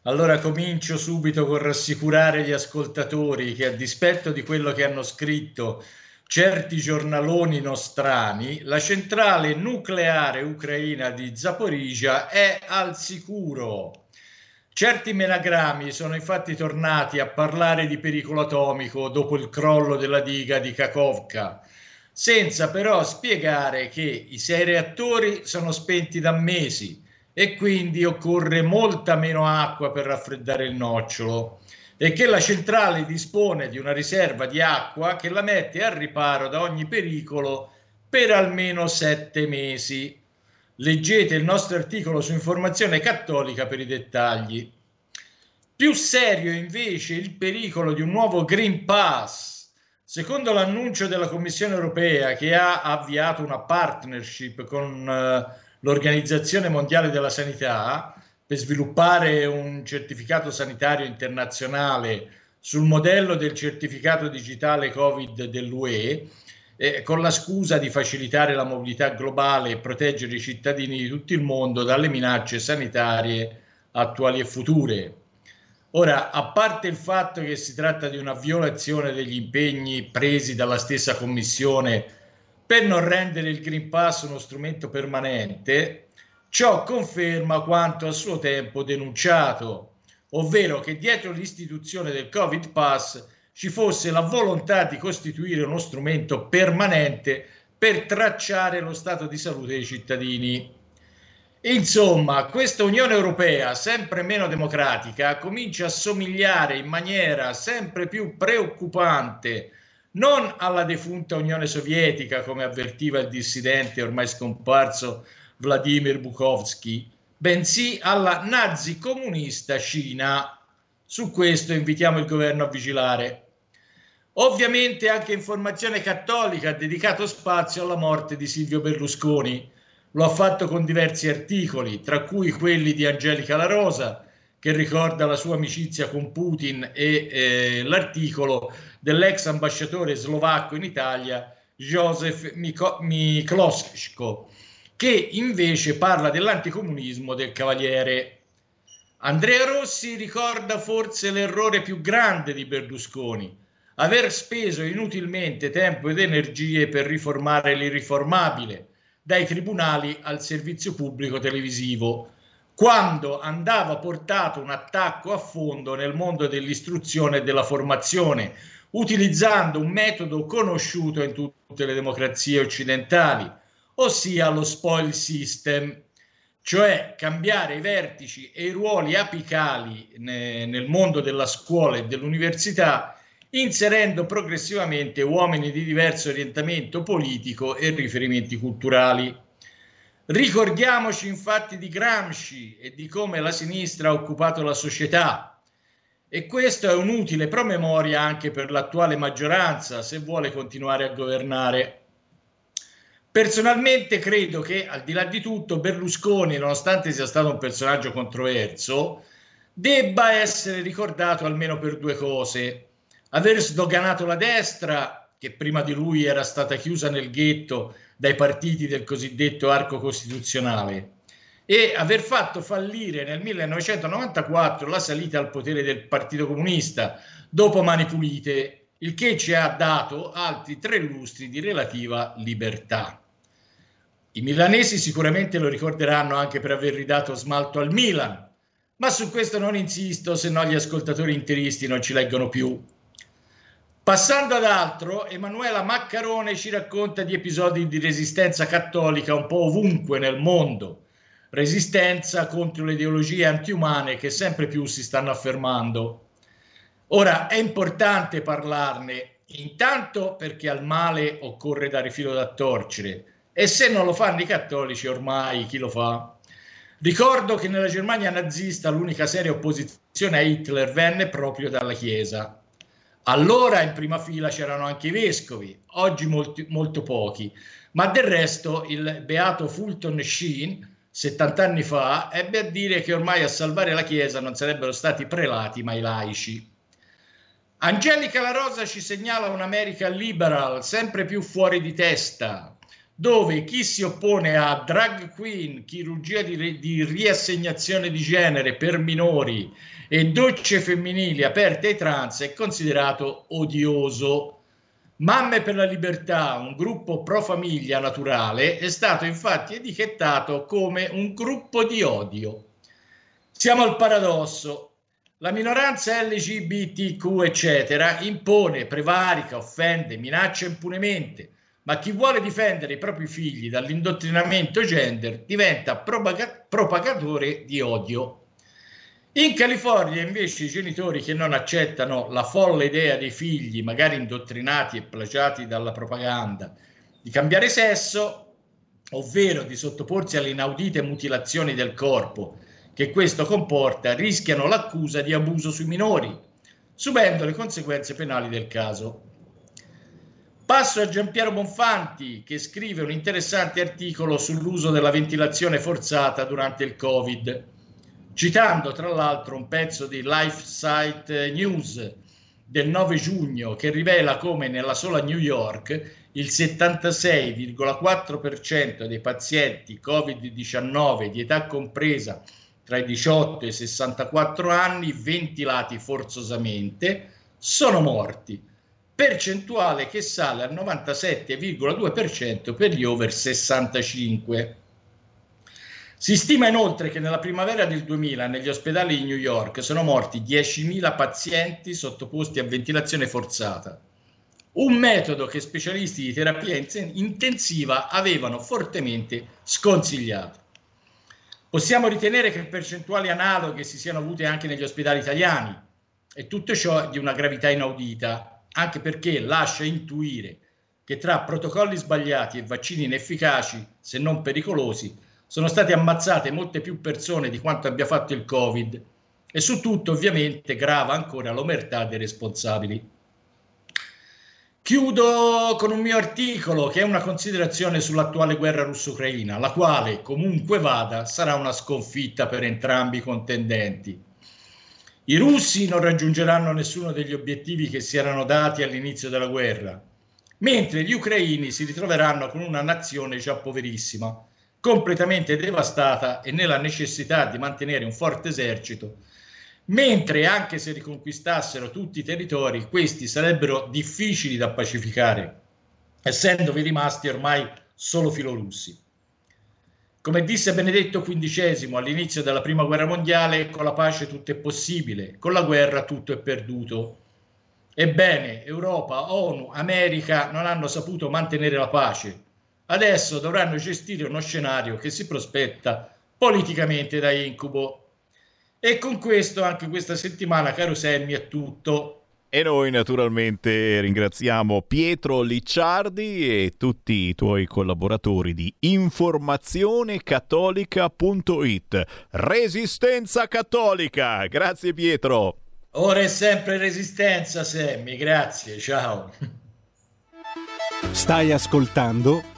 Allora comincio subito con rassicurare gli ascoltatori che a dispetto di quello che hanno scritto certi giornaloni nostrani, la centrale nucleare ucraina di Zaporizhia è al sicuro. Certi menagrami sono infatti tornati a parlare di pericolo atomico dopo il crollo della diga di Kakovka, senza però spiegare che i sei reattori sono spenti da mesi e quindi occorre molta meno acqua per raffreddare il nocciolo e che la centrale dispone di una riserva di acqua che la mette al riparo da ogni pericolo per almeno sette mesi. Leggete il nostro articolo su Informazione Cattolica per i dettagli. Più serio invece il pericolo di un nuovo Green Pass. Secondo l'annuncio della Commissione europea che ha avviato una partnership con uh, l'Organizzazione Mondiale della Sanità per sviluppare un certificato sanitario internazionale sul modello del certificato digitale Covid dell'UE, eh, con la scusa di facilitare la mobilità globale e proteggere i cittadini di tutto il mondo dalle minacce sanitarie attuali e future. Ora, a parte il fatto che si tratta di una violazione degli impegni presi dalla stessa Commissione per non rendere il Green Pass uno strumento permanente, ciò conferma quanto a suo tempo denunciato, ovvero che dietro l'istituzione del Covid Pass ci fosse la volontà di costituire uno strumento permanente per tracciare lo stato di salute dei cittadini. Insomma, questa Unione Europea, sempre meno democratica, comincia a somigliare in maniera sempre più preoccupante non alla defunta Unione Sovietica, come avvertiva il dissidente ormai scomparso Vladimir Bukovsky, bensì alla nazi comunista Cina Su questo invitiamo il governo a vigilare. Ovviamente anche Informazione Cattolica ha dedicato spazio alla morte di Silvio Berlusconi. Lo ha fatto con diversi articoli, tra cui quelli di Angelica La Rosa, che ricorda la sua amicizia con Putin, e eh, l'articolo dell'ex ambasciatore slovacco in Italia, Josef Miklosko, che invece parla dell'anticomunismo del cavaliere. Andrea Rossi ricorda forse l'errore più grande di Berlusconi, aver speso inutilmente tempo ed energie per riformare l'irriformabile, dai tribunali al servizio pubblico televisivo, quando andava portato un attacco a fondo nel mondo dell'istruzione e della formazione, utilizzando un metodo conosciuto in tutte le democrazie occidentali, ossia lo spoil system, cioè cambiare i vertici e i ruoli apicali nel mondo della scuola e dell'università, inserendo progressivamente uomini di diverso orientamento politico e riferimenti culturali. Ricordiamoci infatti di Gramsci e di come la sinistra ha occupato la società, e questo è un utile promemoria anche per l'attuale maggioranza se vuole continuare a governare. Personalmente credo che al di là di tutto Berlusconi, nonostante sia stato un personaggio controverso, debba essere ricordato almeno per due cose. Aver sdoganato la destra, che prima di lui era stata chiusa nel ghetto dai partiti del cosiddetto arco costituzionale, e aver fatto fallire nel 1994 la salita al potere del Partito Comunista dopo Mani Pulite, il che ci ha dato altri tre lustri di relativa libertà. I milanesi sicuramente lo ricorderanno anche per aver ridato smalto al Milan, ma su questo non insisto, se no gli ascoltatori interisti non ci leggono più. Passando ad altro, Emanuela Maccarone ci racconta di episodi di resistenza cattolica un po' ovunque nel mondo, resistenza contro le ideologie antiumane che sempre più si stanno affermando. Ora è importante parlarne, intanto perché al male occorre dare filo da torcere e se non lo fanno i cattolici ormai chi lo fa? Ricordo che nella Germania nazista l'unica seria opposizione a Hitler venne proprio dalla Chiesa. Allora in prima fila c'erano anche i vescovi, oggi molti, molto pochi, ma del resto il beato Fulton Sheen 70 anni fa, ebbe a dire che ormai a salvare la Chiesa non sarebbero stati prelati ma i laici. Angelica La Rosa ci segnala un'America liberal sempre più fuori di testa, dove chi si oppone a drag queen, chirurgia di, di riassegnazione di genere per minori e docce femminili aperte ai trans è considerato odioso Mamme per la Libertà, un gruppo pro famiglia naturale, è stato infatti etichettato come un gruppo di odio. Siamo al paradosso. La minoranza LGBTQ, eccetera, impone, prevarica, offende, minaccia impunemente, ma chi vuole difendere i propri figli dall'indottrinamento gender diventa propaga- propagatore di odio. In California invece i genitori che non accettano la folle idea dei figli, magari indottrinati e plagiati dalla propaganda, di cambiare sesso, ovvero di sottoporsi alle inaudite mutilazioni del corpo che questo comporta, rischiano l'accusa di abuso sui minori, subendo le conseguenze penali del caso. Passo a Giampiero Bonfanti che scrive un interessante articolo sull'uso della ventilazione forzata durante il Covid citando tra l'altro un pezzo di LifeSite News del 9 giugno che rivela come nella sola New York il 76,4% dei pazienti Covid-19 di età compresa tra i 18 e i 64 anni ventilati forzosamente sono morti, percentuale che sale al 97,2% per gli over 65. Si stima inoltre che nella primavera del 2000 negli ospedali di New York sono morti 10.000 pazienti sottoposti a ventilazione forzata, un metodo che specialisti di terapia intensiva avevano fortemente sconsigliato. Possiamo ritenere che percentuali analoghe si siano avute anche negli ospedali italiani e tutto ciò è di una gravità inaudita, anche perché lascia intuire che tra protocolli sbagliati e vaccini inefficaci, se non pericolosi, sono state ammazzate molte più persone di quanto abbia fatto il Covid E su tutto ovviamente grava ancora l'omertà dei responsabili. Chiudo con un mio articolo che è una considerazione sull'attuale guerra russo-ucraina, la quale comunque vada sarà una sconfitta per entrambi i contendenti. I russi non raggiungeranno nessuno degli obiettivi che si erano dati all'inizio della guerra, mentre gli ucraini si ritroveranno con una nazione già poverissima, completamente devastata e nella necessità di mantenere un forte esercito, mentre anche se riconquistassero tutti i territori, questi sarebbero difficili da pacificare, essendovi rimasti ormai solo filorussi. Come disse Benedetto XV all'inizio della Prima Guerra Mondiale, con la pace tutto è possibile, con la guerra tutto è perduto. Ebbene, Europa, ONU, America non hanno saputo mantenere la pace. Adesso dovranno gestire uno scenario che si prospetta politicamente da incubo. E con questo anche questa settimana, caro Semmi, è tutto. E noi naturalmente ringraziamo Pietro Licciardi e tutti i tuoi collaboratori di informazionecattolica.it. Resistenza cattolica! Grazie Pietro! Ora è sempre resistenza, Semmi, grazie, ciao. Stai ascoltando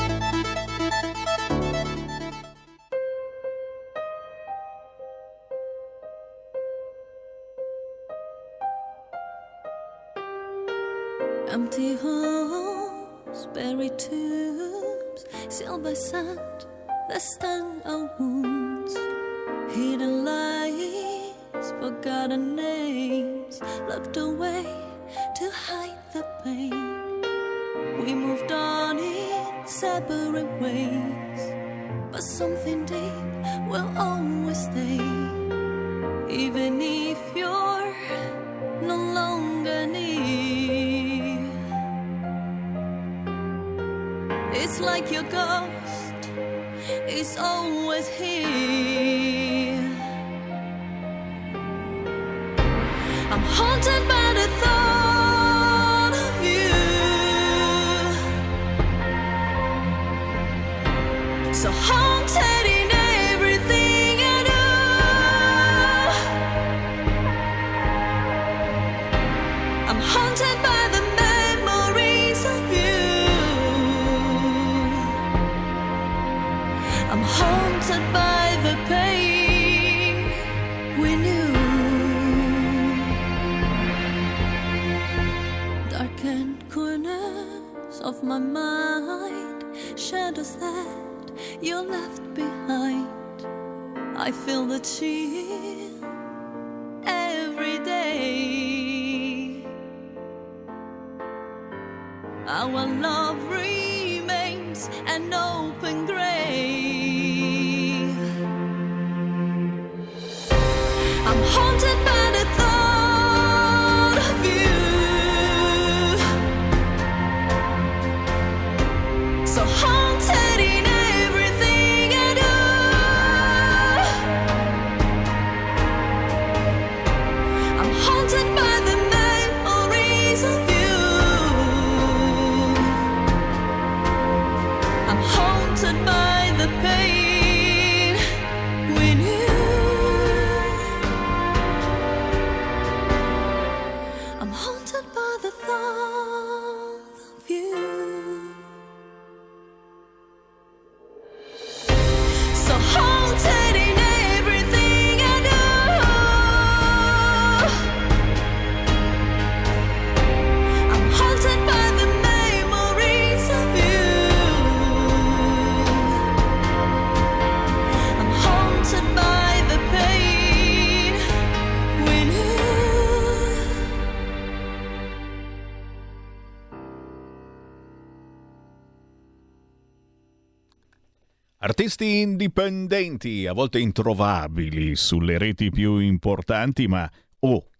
Artisti indipendenti, a volte introvabili sulle reti più importanti, ma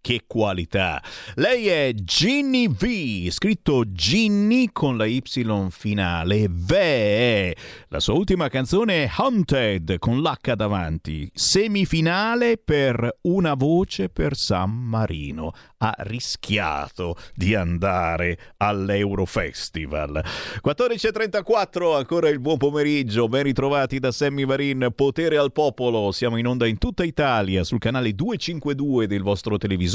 che qualità. Lei è Ginny V, scritto Ginny con la Y finale, Ve. La sua ultima canzone è Haunted con l'H davanti, semifinale per una voce per San Marino. Ha rischiato di andare all'Eurofestival. 14.34, ancora il buon pomeriggio, ben ritrovati da Sammy Varin, Potere al Popolo. Siamo in onda in tutta Italia sul canale 252 del vostro televisore,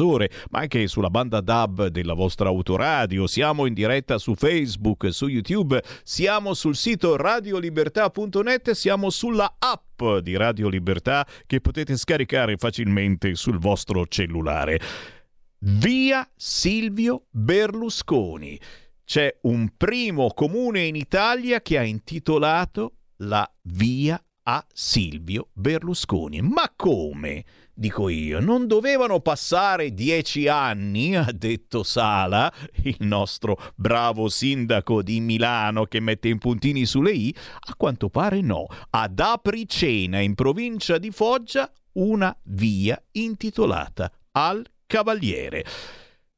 ma anche sulla banda DAB della vostra autoradio. Siamo in diretta su Facebook, su YouTube, siamo sul sito radiolibertà.net, siamo sulla app di Radio Libertà che potete scaricare facilmente sul vostro cellulare. Via Silvio Berlusconi. C'è un primo comune in Italia che ha intitolato la via a Silvio Berlusconi. Ma come? Dico io, non dovevano passare dieci anni, ha detto Sala, il nostro bravo sindaco di Milano che mette in puntini sulle i? A quanto pare no. Ad Apricena, in provincia di Foggia, una via intitolata al Cavaliere.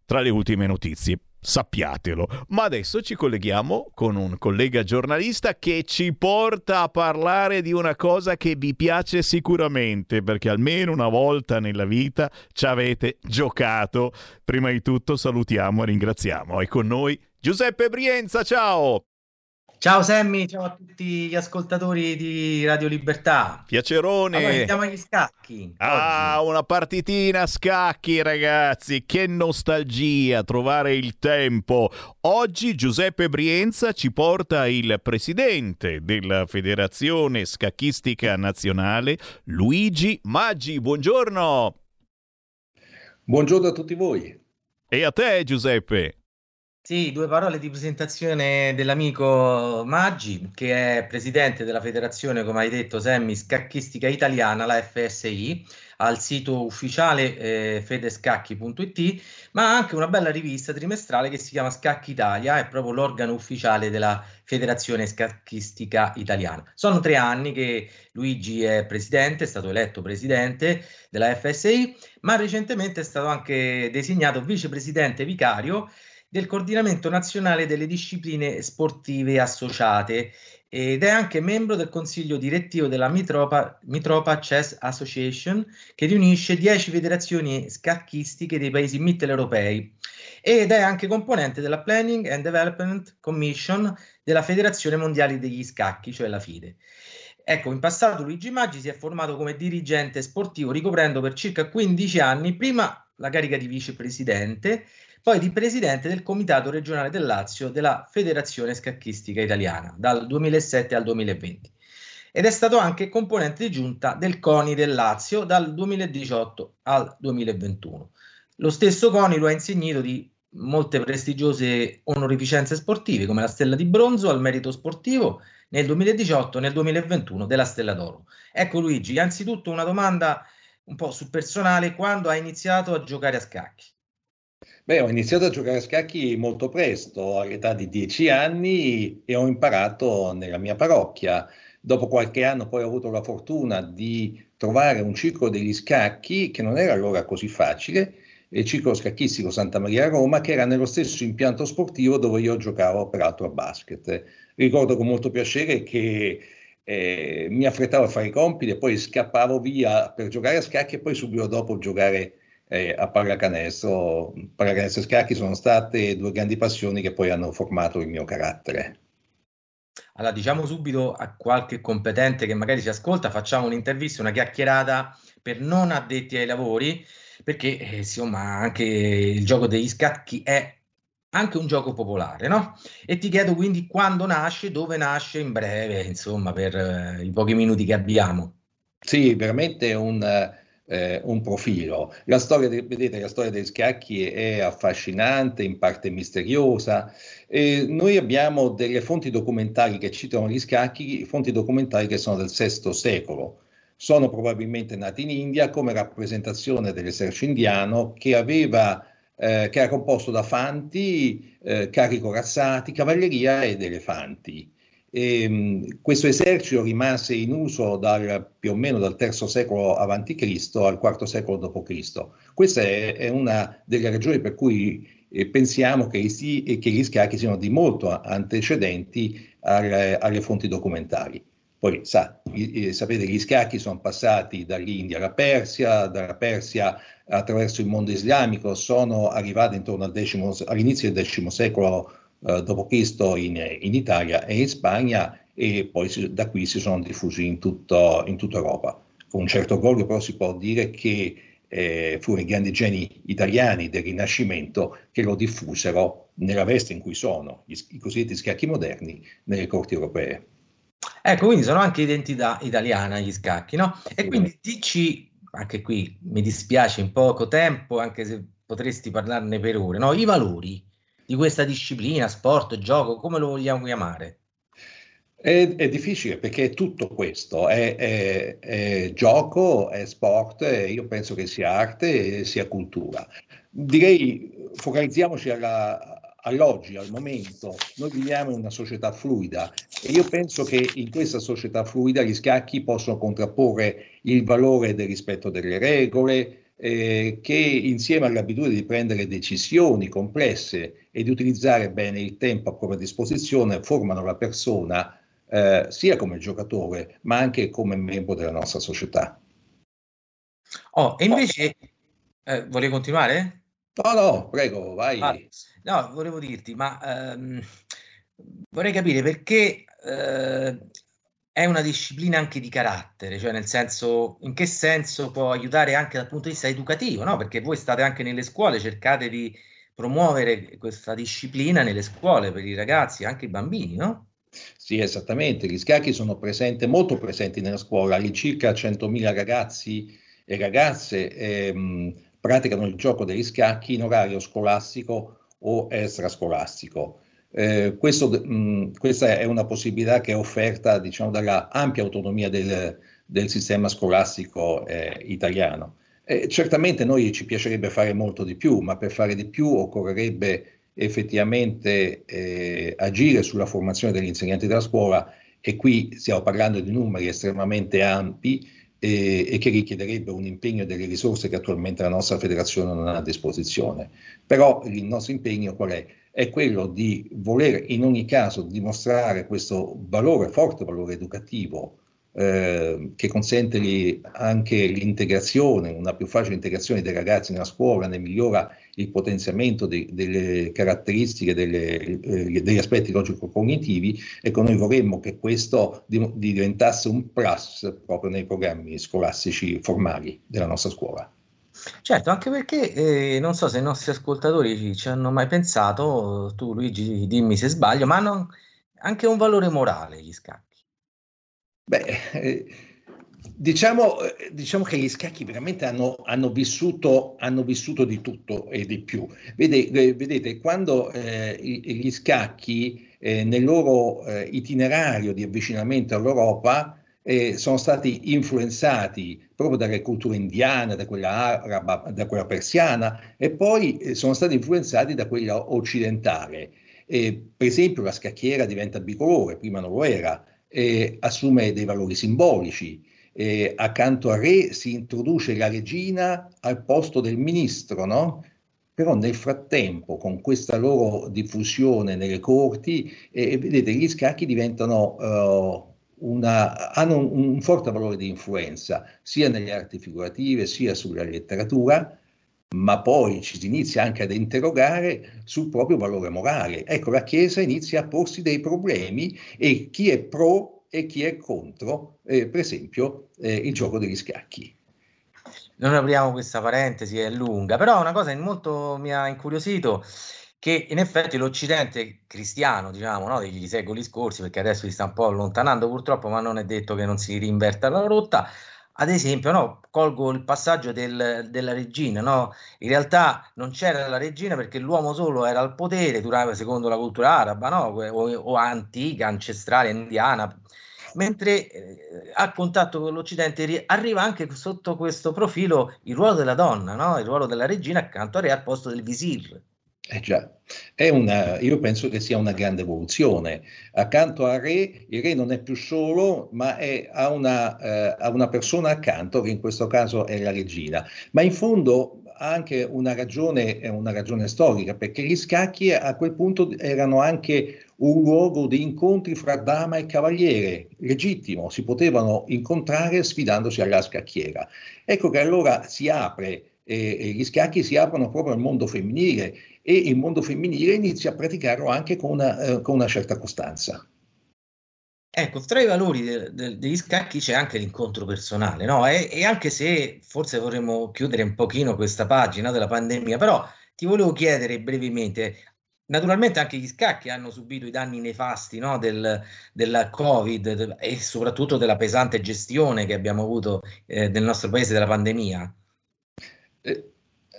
Tra le ultime notizie, sappiatelo. Ma adesso ci colleghiamo con un collega giornalista che ci porta a parlare di una cosa che vi piace sicuramente, perché almeno una volta nella vita ci avete giocato. Prima di tutto salutiamo e ringraziamo. È con noi Giuseppe Brienza, ciao! Ciao Sammy, ciao a tutti gli ascoltatori di Radio Libertà. Piacerone. Allora, andiamo agli scacchi. Ah, una partitina a scacchi, ragazzi. Che nostalgia trovare il tempo. Oggi Giuseppe Brienza ci porta il presidente della Federazione Scacchistica Nazionale, Luigi Maggi. Buongiorno. Buongiorno a tutti voi. E a te, Giuseppe. Sì, due parole di presentazione dell'amico Maggi, che è presidente della federazione, come hai detto, Semmi Scacchistica Italiana, la FSI, al sito ufficiale eh, fedescacchi.it, ma anche una bella rivista trimestrale che si chiama Scacchi Italia, è proprio l'organo ufficiale della Federazione Scacchistica Italiana. Sono tre anni che Luigi è presidente, è stato eletto presidente della FSI, ma recentemente è stato anche designato vicepresidente vicario del coordinamento nazionale delle discipline sportive associate ed è anche membro del consiglio direttivo della Mitropa, Mitropa Chess Association che riunisce 10 federazioni scacchistiche dei paesi mitteleuropei ed è anche componente della Planning and Development Commission della Federazione Mondiale degli Scacchi, cioè la FIDE. Ecco, in passato Luigi Maggi si è formato come dirigente sportivo ricoprendo per circa 15 anni prima la carica di vicepresidente poi di presidente del Comitato regionale del Lazio della Federazione Scacchistica Italiana dal 2007 al 2020 ed è stato anche componente di giunta del CONI del Lazio dal 2018 al 2021. Lo stesso CONI lo ha insignito di molte prestigiose onorificenze sportive come la Stella di Bronzo al merito sportivo nel 2018 e nel 2021 della Stella d'Oro. Ecco Luigi, anzitutto una domanda un po' sul personale, quando hai iniziato a giocare a scacchi? Beh, ho iniziato a giocare a scacchi molto presto, all'età di dieci anni, e ho imparato nella mia parrocchia. Dopo qualche anno poi ho avuto la fortuna di trovare un circolo degli scacchi che non era allora così facile, il circolo scacchistico Santa Maria a Roma, che era nello stesso impianto sportivo dove io giocavo peraltro a basket. Ricordo con molto piacere che eh, mi affrettavo a fare i compiti e poi scappavo via per giocare a scacchi e poi subito dopo giocare eh, a pallacanestro. Pallacanestro e scacchi sono state due grandi passioni che poi hanno formato il mio carattere. Allora, diciamo subito a qualche competente che magari ci ascolta, facciamo un'intervista, una chiacchierata per non addetti ai lavori, perché eh, insomma anche il gioco degli scacchi è anche un gioco popolare, no? E ti chiedo quindi quando nasce, dove nasce in breve, insomma, per eh, i pochi minuti che abbiamo. Sì, veramente un, eh, un profilo. La storia, de, vedete, la storia degli scacchi è affascinante, in parte misteriosa. E noi abbiamo delle fonti documentari che citano gli scacchi, fonti documentari che sono del VI secolo. Sono probabilmente nati in India come rappresentazione dell'esercito indiano che aveva eh, che era composto da fanti, eh, carri corazzati, cavalleria ed elefanti. Ehm, questo esercito rimase in uso dal, più o meno dal III secolo a.C. al IV secolo d.C. Questa è, è una delle ragioni per cui eh, pensiamo che, si, che, gli scacchi siano di molto antecedenti alle, alle fonti documentali. Poi sa, sapete gli scacchi sono passati dall'India alla Persia, dalla Persia attraverso il mondo islamico, sono arrivati intorno al decimo, all'inizio del X secolo eh, d.C. In, in, Italia e in Spagna e poi si, da qui si sono diffusi in, tutto, in tutta Europa. Con un certo orgoglio però si può dire che eh, furono i grandi geni italiani del Rinascimento che lo diffusero nella veste in cui sono, gli, i cosiddetti scacchi moderni, nelle corti europee. Ecco, quindi sono anche identità italiana gli scacchi, no? E quindi dici, anche qui mi dispiace in poco tempo, anche se potresti parlarne per ore, no? I valori di questa disciplina, sport, gioco, come lo vogliamo chiamare? È, è difficile perché tutto questo è, è, è, gioco, è sport, io penso che sia arte e sia cultura. Direi focalizziamoci alla, all'oggi, al momento. Noi viviamo in una società fluida e io penso che in questa società fluida gli scacchi possono contrapporre il valore del rispetto delle regole, eh, che insieme all'abitudine di prendere decisioni complesse e di utilizzare bene il tempo a propria disposizione formano la persona eh, sia come giocatore ma anche come membro della nostra società. Oh, e invece eh, volevi continuare? No, no, prego, vai. Ah, no, volevo dirti, ma ehm, vorrei capire perché eh, è una disciplina anche di carattere, cioè nel senso, in che senso può aiutare anche dal punto di vista educativo, no? Perché voi state anche nelle scuole, cercate di promuovere questa disciplina nelle scuole per i ragazzi, anche i bambini, no? Sì, esattamente. Gli scacchi sono presenti, molto presenti nella scuola. All'incirca 100.000 ragazzi e ragazze ehm, praticano il gioco degli scacchi in orario scolastico o extrascolastico. Eh, questo, mh, questa è una possibilità che è offerta diciamo, dalla ampia autonomia del, del sistema scolastico eh, italiano. Eh, certamente noi ci piacerebbe fare molto di più, ma per fare di più occorrerebbe effettivamente eh, agire sulla formazione degli insegnanti della scuola e qui stiamo parlando di numeri estremamente ampi e, e, che richiederebbe un impegno delle risorse che attualmente la nostra federazione non ha a disposizione. Però il nostro impegno qual è? È quello di voler in ogni caso dimostrare questo valore, forte valore educativo eh, che consente anche l'integrazione, una più facile integrazione dei ragazzi nella scuola, ne migliora il potenziamento de, delle caratteristiche, delle, eh, degli aspetti logico-cognitivi. Ecco, noi vorremmo che questo di, di diventasse un plus proprio nei programmi scolastici formali della nostra scuola. Certo, anche perché eh, non so se i nostri ascoltatori ci, ci, hanno mai pensato, tu Luigi dimmi se sbaglio, ma hanno anche un valore morale gli scacchi. Beh, eh, diciamo, eh, diciamo, che gli scacchi veramente hanno, hanno, vissuto, hanno, vissuto, di tutto e di più. Vedete, vedete quando eh, gli scacchi eh, nel loro eh, itinerario di avvicinamento all'Europa eh, sono stati influenzati proprio dalle culture indiane, da quella araba, da quella persiana e poi sono stati influenzati da quella occidentale. per esempio la scacchiera diventa bicolore, prima non lo era eh, assume dei valori simbolici. Eh, accanto al re si introduce la regina al posto del ministro, no? Però nel frattempo, con questa loro diffusione nelle corti, eh, vedete, gli scacchi diventano, uh, una, hanno un, un forte valore di influenza, sia nelle arti figurative, sia sulla letteratura, ma poi ci si inizia anche ad interrogare sul proprio valore morale. Ecco, la Chiesa inizia a porsi dei problemi e chi è pro e chi è contro, eh, per esempio, eh, il gioco degli scacchi. Non apriamo questa parentesi, è lunga, però una cosa molto mi ha incuriosito che in effetti l'Occidente cristiano, diciamo, no, degli secoli scorsi, perché adesso si sta un po' allontanando purtroppo, ma non è detto che non si rinverta la rotta, ad esempio, no, colgo il passaggio del, della regina, no? in realtà non c'era la regina perché l'uomo solo era al potere, durava, secondo la cultura araba no? o, o, antica, ancestrale, indiana, mentre eh, a contatto con l'Occidente arriva anche sotto questo profilo il ruolo della donna, no? il ruolo della regina accanto al re al posto del visir. Eh già, una, io penso che sia una grande evoluzione. Accanto al re, il re non è più solo, ma è, ha, una, eh, ha una persona accanto, che in questo caso è la regina. Ma in fondo ha anche una ragione, una ragione storica, perché gli scacchi a quel punto erano anche un luogo di incontri fra dama e cavaliere, legittimo, si potevano incontrare sfidandosi alla scacchiera. Ecco che allora si apre e, gli scacchi si aprono proprio al mondo femminile e il mondo femminile inizia a praticarlo anche con una, eh, con una certa costanza. Ecco, tra i valori de, de, degli scacchi c'è anche l'incontro personale, no? E, e, anche se forse vorremmo chiudere un pochino questa pagina della pandemia, però ti volevo chiedere brevemente, naturalmente anche gli scacchi hanno subito i danni nefasti no? del, della Covid e soprattutto della pesante gestione che abbiamo avuto eh, nel nostro paese della pandemia. Eh,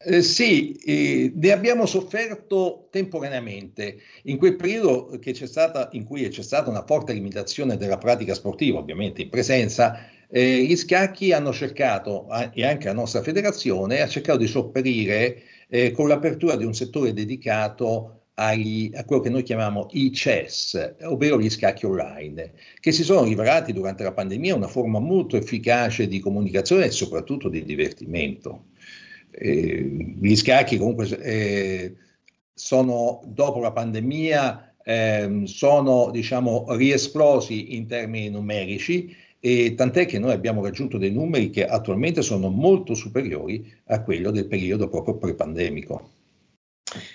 eh, sì, eh, ne abbiamo sofferto temporaneamente. In quel periodo stata, in cui c'è stata una forte limitazione della pratica sportiva, ovviamente in presenza, eh, gli scacchi hanno cercato, e anche la nostra federazione, ha cercato di sopperire eh, con l'apertura di un settore dedicato agli, a quello che noi chiamiamo i chess, ovvero gli scacchi online, che si sono rivelati durante la pandemia una forma molto efficace di comunicazione e soprattutto di divertimento. Gli scacchi comunque eh, sono dopo la pandemia eh, sono diciamo riesplosi in termini numerici e tant'è che noi abbiamo raggiunto dei numeri che attualmente sono molto superiori a quello del periodo proprio pre-pandemico.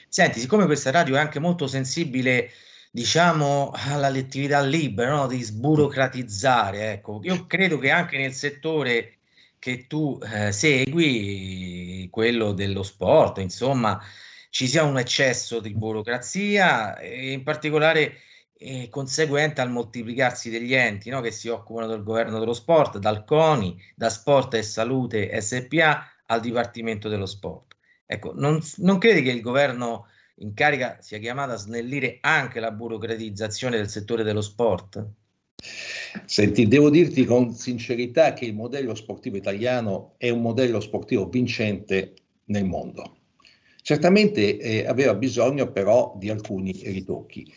Senti, siccome questa radio è anche molto sensibile diciamo alla lettività libera, no? di sburocratizzare, ecco, io credo che anche nel settore che tu eh, segui, quello dello sport, insomma, ci sia un eccesso di burocrazia e in particolare eh, conseguente al moltiplicarsi degli enti no, che si occupano del governo dello sport, dal CONI, da Sport e Salute SPA al Dipartimento dello Sport. Ecco, non, non credi che il governo in carica sia chiamato a snellire anche la burocratizzazione del settore dello sport? Senti, devo dirti con sincerità che il modello sportivo italiano è un modello sportivo vincente nel mondo. Certamente eh, aveva bisogno però di alcuni ritocchi.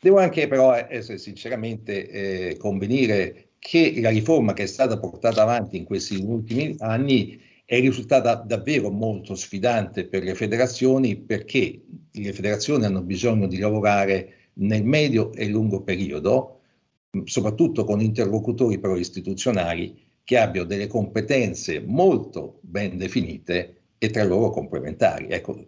Devo anche però essere sinceramente eh, convenire che la riforma che è stata portata avanti in questi ultimi anni è risultata davvero molto sfidante per le federazioni perché le federazioni hanno bisogno di lavorare nel medio e lungo periodo soprattutto con interlocutori però istituzionali che abbiano delle competenze molto ben definite e tra loro complementari. Ecco,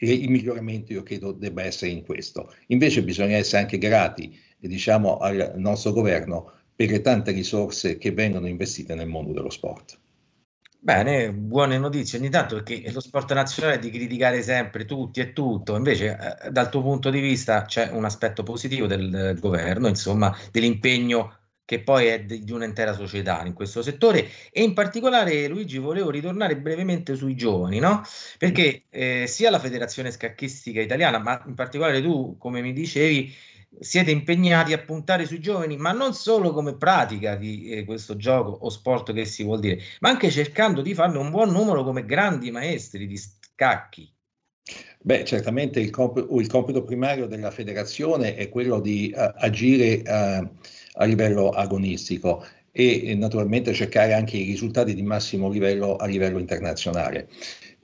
il miglioramento io credo debba essere in questo. Invece bisogna essere anche grati, diciamo, al nostro governo per le tante risorse che vengono investite nel mondo dello sport. Bene, buone notizie ogni tanto perché lo sport nazionale è di criticare sempre tutti e tutto, invece eh, dal tuo punto di vista c'è un aspetto positivo del, del governo, insomma, dell'impegno che poi è di, di, un'intera società in questo settore e in particolare Luigi volevo ritornare brevemente sui giovani, no? Perché eh, sia la Federazione Scacchistica Italiana, ma in particolare tu, come mi dicevi, siete impegnati a puntare sui giovani, ma non solo come pratica di eh, questo gioco o sport che si vuol dire, ma anche cercando di farne un buon numero come grandi maestri di scacchi. Beh, certamente il, comp- il compito primario della federazione è quello di uh, agire uh, a livello agonistico e, e naturalmente cercare anche i risultati di massimo livello a livello internazionale.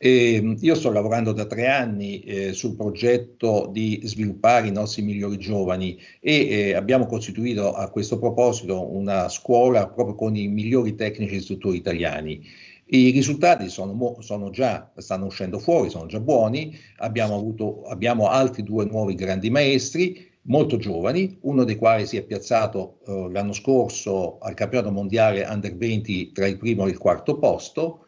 E ehm, io sto lavorando da tre anni eh, sul progetto di sviluppare i nostri migliori giovani e eh, abbiamo costituito a questo proposito una scuola proprio con i migliori tecnici istruttori italiani. I risultati sono, sono, già, stanno uscendo fuori, sono già buoni, abbiamo, avuto, abbiamo altri due nuovi grandi maestri, molto giovani, uno dei quali si è piazzato eh, l'anno scorso al campionato mondiale under 20 tra il primo e il quarto posto,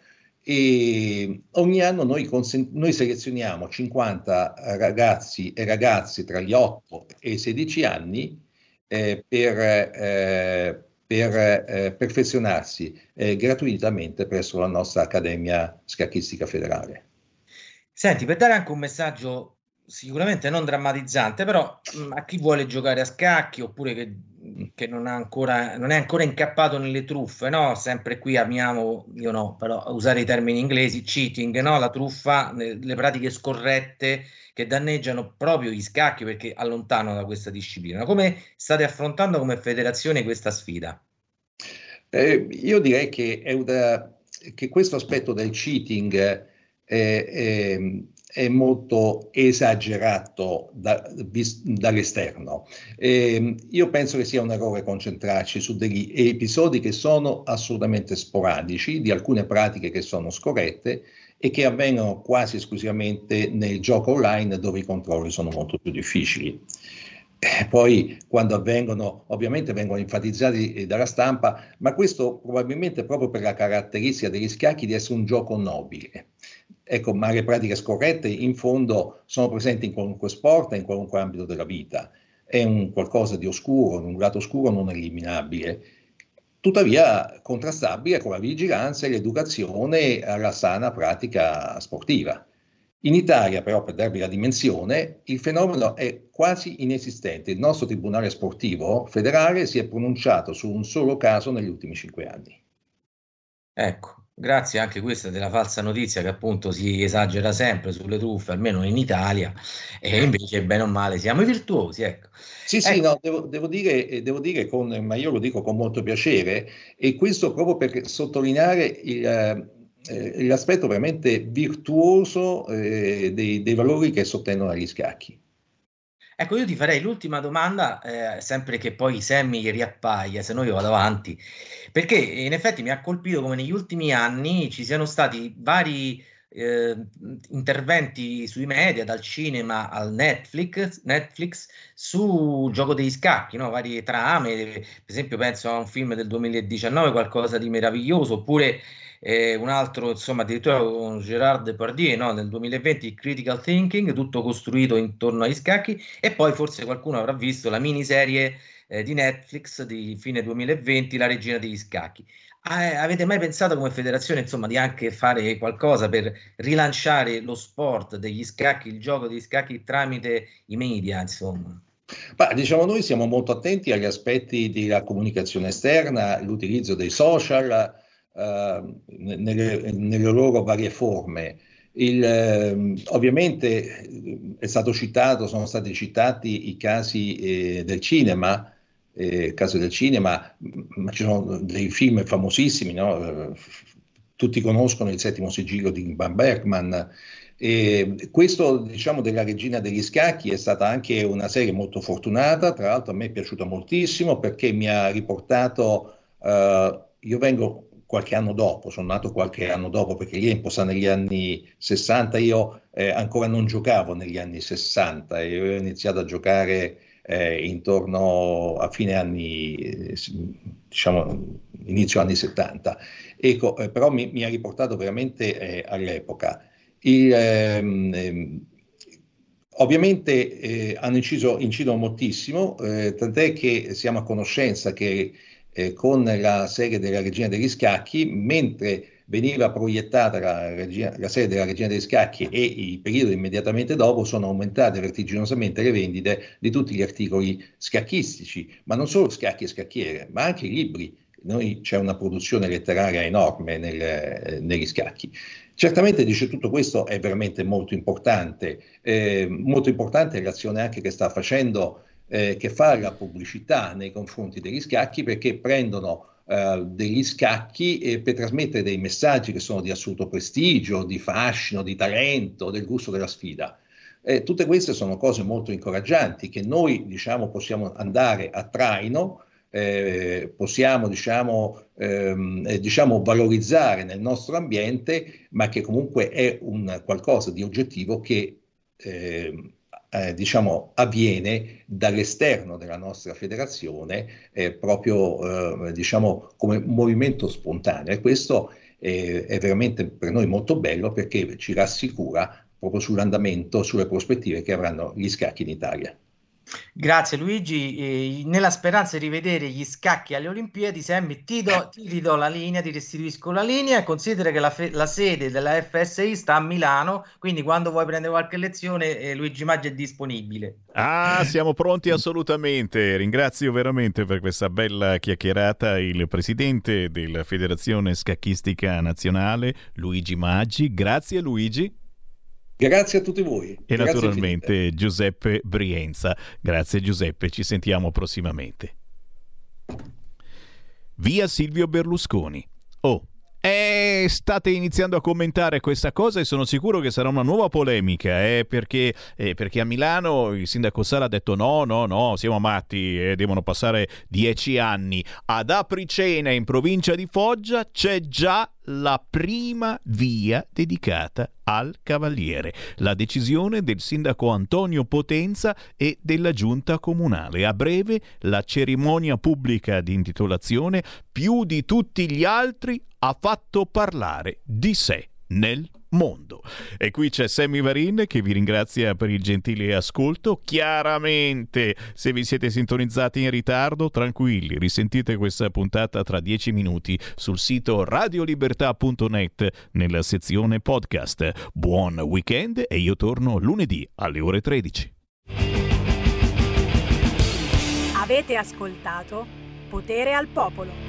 e ogni anno noi, consen- noi, selezioniamo 50 ragazzi e ragazze tra gli 8 e i 16 anni eh, per, eh, per eh, perfezionarsi eh, gratuitamente presso la nostra Accademia Scacchistica Federale. Senti, per dare anche un messaggio sicuramente non drammatizzante, però mh, a chi vuole giocare a scacchi oppure che che non, ancora, non è ancora incappato nelle truffe, no? Sempre qui amiamo, io no, però usare i termini inglesi, cheating, no? La truffa, le, pratiche scorrette che danneggiano proprio gli scacchi perché allontanano da questa disciplina. Come state affrontando come federazione questa sfida? Eh, io direi che, una, che, questo aspetto del cheating è, è, è molto esagerato da, vis, dall'esterno. Eh, io penso che sia un errore concentrarci su degli episodi che sono assolutamente sporadici, di alcune pratiche che sono scorrette e che avvengono quasi esclusivamente nel gioco online dove i controlli sono molto più difficili. Eh, poi quando avvengono, ovviamente vengono enfatizzati eh, dalla stampa, ma questo probabilmente proprio per la caratteristica degli scacchi di essere un gioco nobile. Ecco, ma le pratiche scorrette in fondo sono presenti in qualunque sport e in qualunque ambito della vita. È un qualcosa di oscuro, un lato oscuro non eliminabile, tuttavia contrastabile con la vigilanza e l'educazione alla sana pratica sportiva. In Italia, però, per darvi la dimensione, il fenomeno è quasi inesistente. Il nostro Tribunale Sportivo federale si è pronunciato su un solo caso negli ultimi cinque anni. Ecco, grazie anche questa della falsa notizia che appunto si esagera sempre sulle truffe, almeno in Italia, e invece bene o male siamo i virtuosi, ecco. Sì, sì, ecco. no, devo, devo, dire, devo dire con, ma io lo dico con molto piacere, e questo proprio per sottolineare il, eh, l'aspetto veramente virtuoso eh, dei, dei, valori che sottendono agli scacchi. Ecco, io ti farei l'ultima domanda, eh, sempre che poi Sammy riappaia, se no io vado avanti, perché in effetti mi ha colpito come negli ultimi anni ci siano stati vari eh, interventi sui media, dal cinema al Netflix, Netflix su gioco degli scacchi, no? varie trame, per esempio penso a un film del 2019, qualcosa di meraviglioso, oppure eh, un altro, insomma, addirittura con Gerard Depardieu no? nel 2020, Critical Thinking, tutto costruito intorno agli scacchi, e poi forse qualcuno avrà visto la miniserie eh, di Netflix di fine 2020, La regina degli scacchi. Ah, avete mai pensato come federazione, insomma, di anche fare qualcosa per rilanciare lo sport degli scacchi, il gioco degli scacchi tramite i media, insomma? Ma, diciamo noi siamo molto attenti agli aspetti della comunicazione esterna, l'utilizzo dei social, eh, nelle, nelle, loro varie forme. Il, eh, ovviamente eh, è stato citato, sono stati citati i casi eh, del cinema, eh, caso del cinema, ma ci sono dei film famosissimi, no? tutti conoscono il settimo sigillo di Ingmar Bergman. E questo, diciamo, della Regina degli Scacchi è stata anche una serie molto fortunata, tra l'altro a me è piaciuta moltissimo perché mi ha riportato, uh, io vengo qualche anno dopo, sono nato qualche anno dopo perché l'Iempo sta negli anni 60, io eh, ancora non giocavo negli anni 60 e ho iniziato a giocare eh, intorno a fine anni, eh, diciamo inizio anni 70. Ecco, eh, però mi, mi, ha riportato veramente eh, all'epoca. Il, ehm, ehm, ovviamente eh, hanno inciso, incidono moltissimo, tant'è che siamo a conoscenza che eh, con la serie della Regina degli Scacchi, mentre veniva proiettata la, regina, la, serie della Regina degli Scacchi e i periodi immediatamente dopo sono aumentate vertiginosamente le vendite di tutti gli articoli scacchistici, ma non solo scacchi e scacchiere, ma anche i libri. Noi c'è una produzione letteraria enorme nel, eh, negli scacchi. Certamente dice tutto questo è veramente molto importante, eh, molto importante l'azione anche che sta facendo eh, che fa la pubblicità nei confronti degli scacchi perché prendono eh, degli scacchi eh, per trasmettere dei messaggi che sono di assoluto prestigio, di fascino, di talento, del gusto della sfida. Tutte queste sono cose molto incoraggianti che noi diciamo, possiamo andare a traino, eh, possiamo diciamo, ehm, eh, diciamo, valorizzare nel nostro ambiente, ma che comunque è un qualcosa di oggettivo che eh, eh, diciamo, avviene dall'esterno della nostra federazione eh, proprio eh, diciamo, come movimento spontaneo e questo è veramente per noi molto bello perché ci rassicura proprio sull'andamento, sulle prospettive che avranno gli scacchi in Italia. Grazie Luigi, eh, nella speranza di rivedere gli scacchi alle Olimpiadi, Sammy ti, do, ti ridò la linea, ti restituisco la linea e considera che la, fe- la sede della FSI sta a Milano, quindi quando vuoi prendere qualche lezione eh, Luigi Maggi è disponibile. Ah, siamo pronti assolutamente. Ringrazio veramente per questa bella chiacchierata il presidente della Federazione Scacchistica Nazionale, Luigi Maggi. Grazie Luigi. Grazie a tutti voi. E Grazie naturalmente infinite. Giuseppe Brienza. Grazie Giuseppe, ci sentiamo prossimamente. Via Silvio Berlusconi. Oh, eh, state iniziando a commentare questa cosa e sono sicuro che sarà una nuova polemica, eh, perché, eh, perché a Milano il sindaco Sala ha detto no, no, no, siamo matti, devono passare dieci anni. Ad Apricena, in provincia di Foggia, c'è già la prima via dedicata al Cavaliere. La decisione del sindaco Antonio Potenza e della giunta comunale. A breve la cerimonia pubblica di intitolazione più di tutti gli altri ha fatto parlare di sé nel mondo. E qui c'è Sammy Varin che vi ringrazia per il gentile ascolto. Chiaramente, se vi siete sintonizzati in ritardo, tranquilli, risentite questa puntata tra dieci minuti sul sito radiolibertà.net nella sezione podcast. Buon weekend e io torno lunedì alle ore 13. Avete ascoltato Potere al Popolo.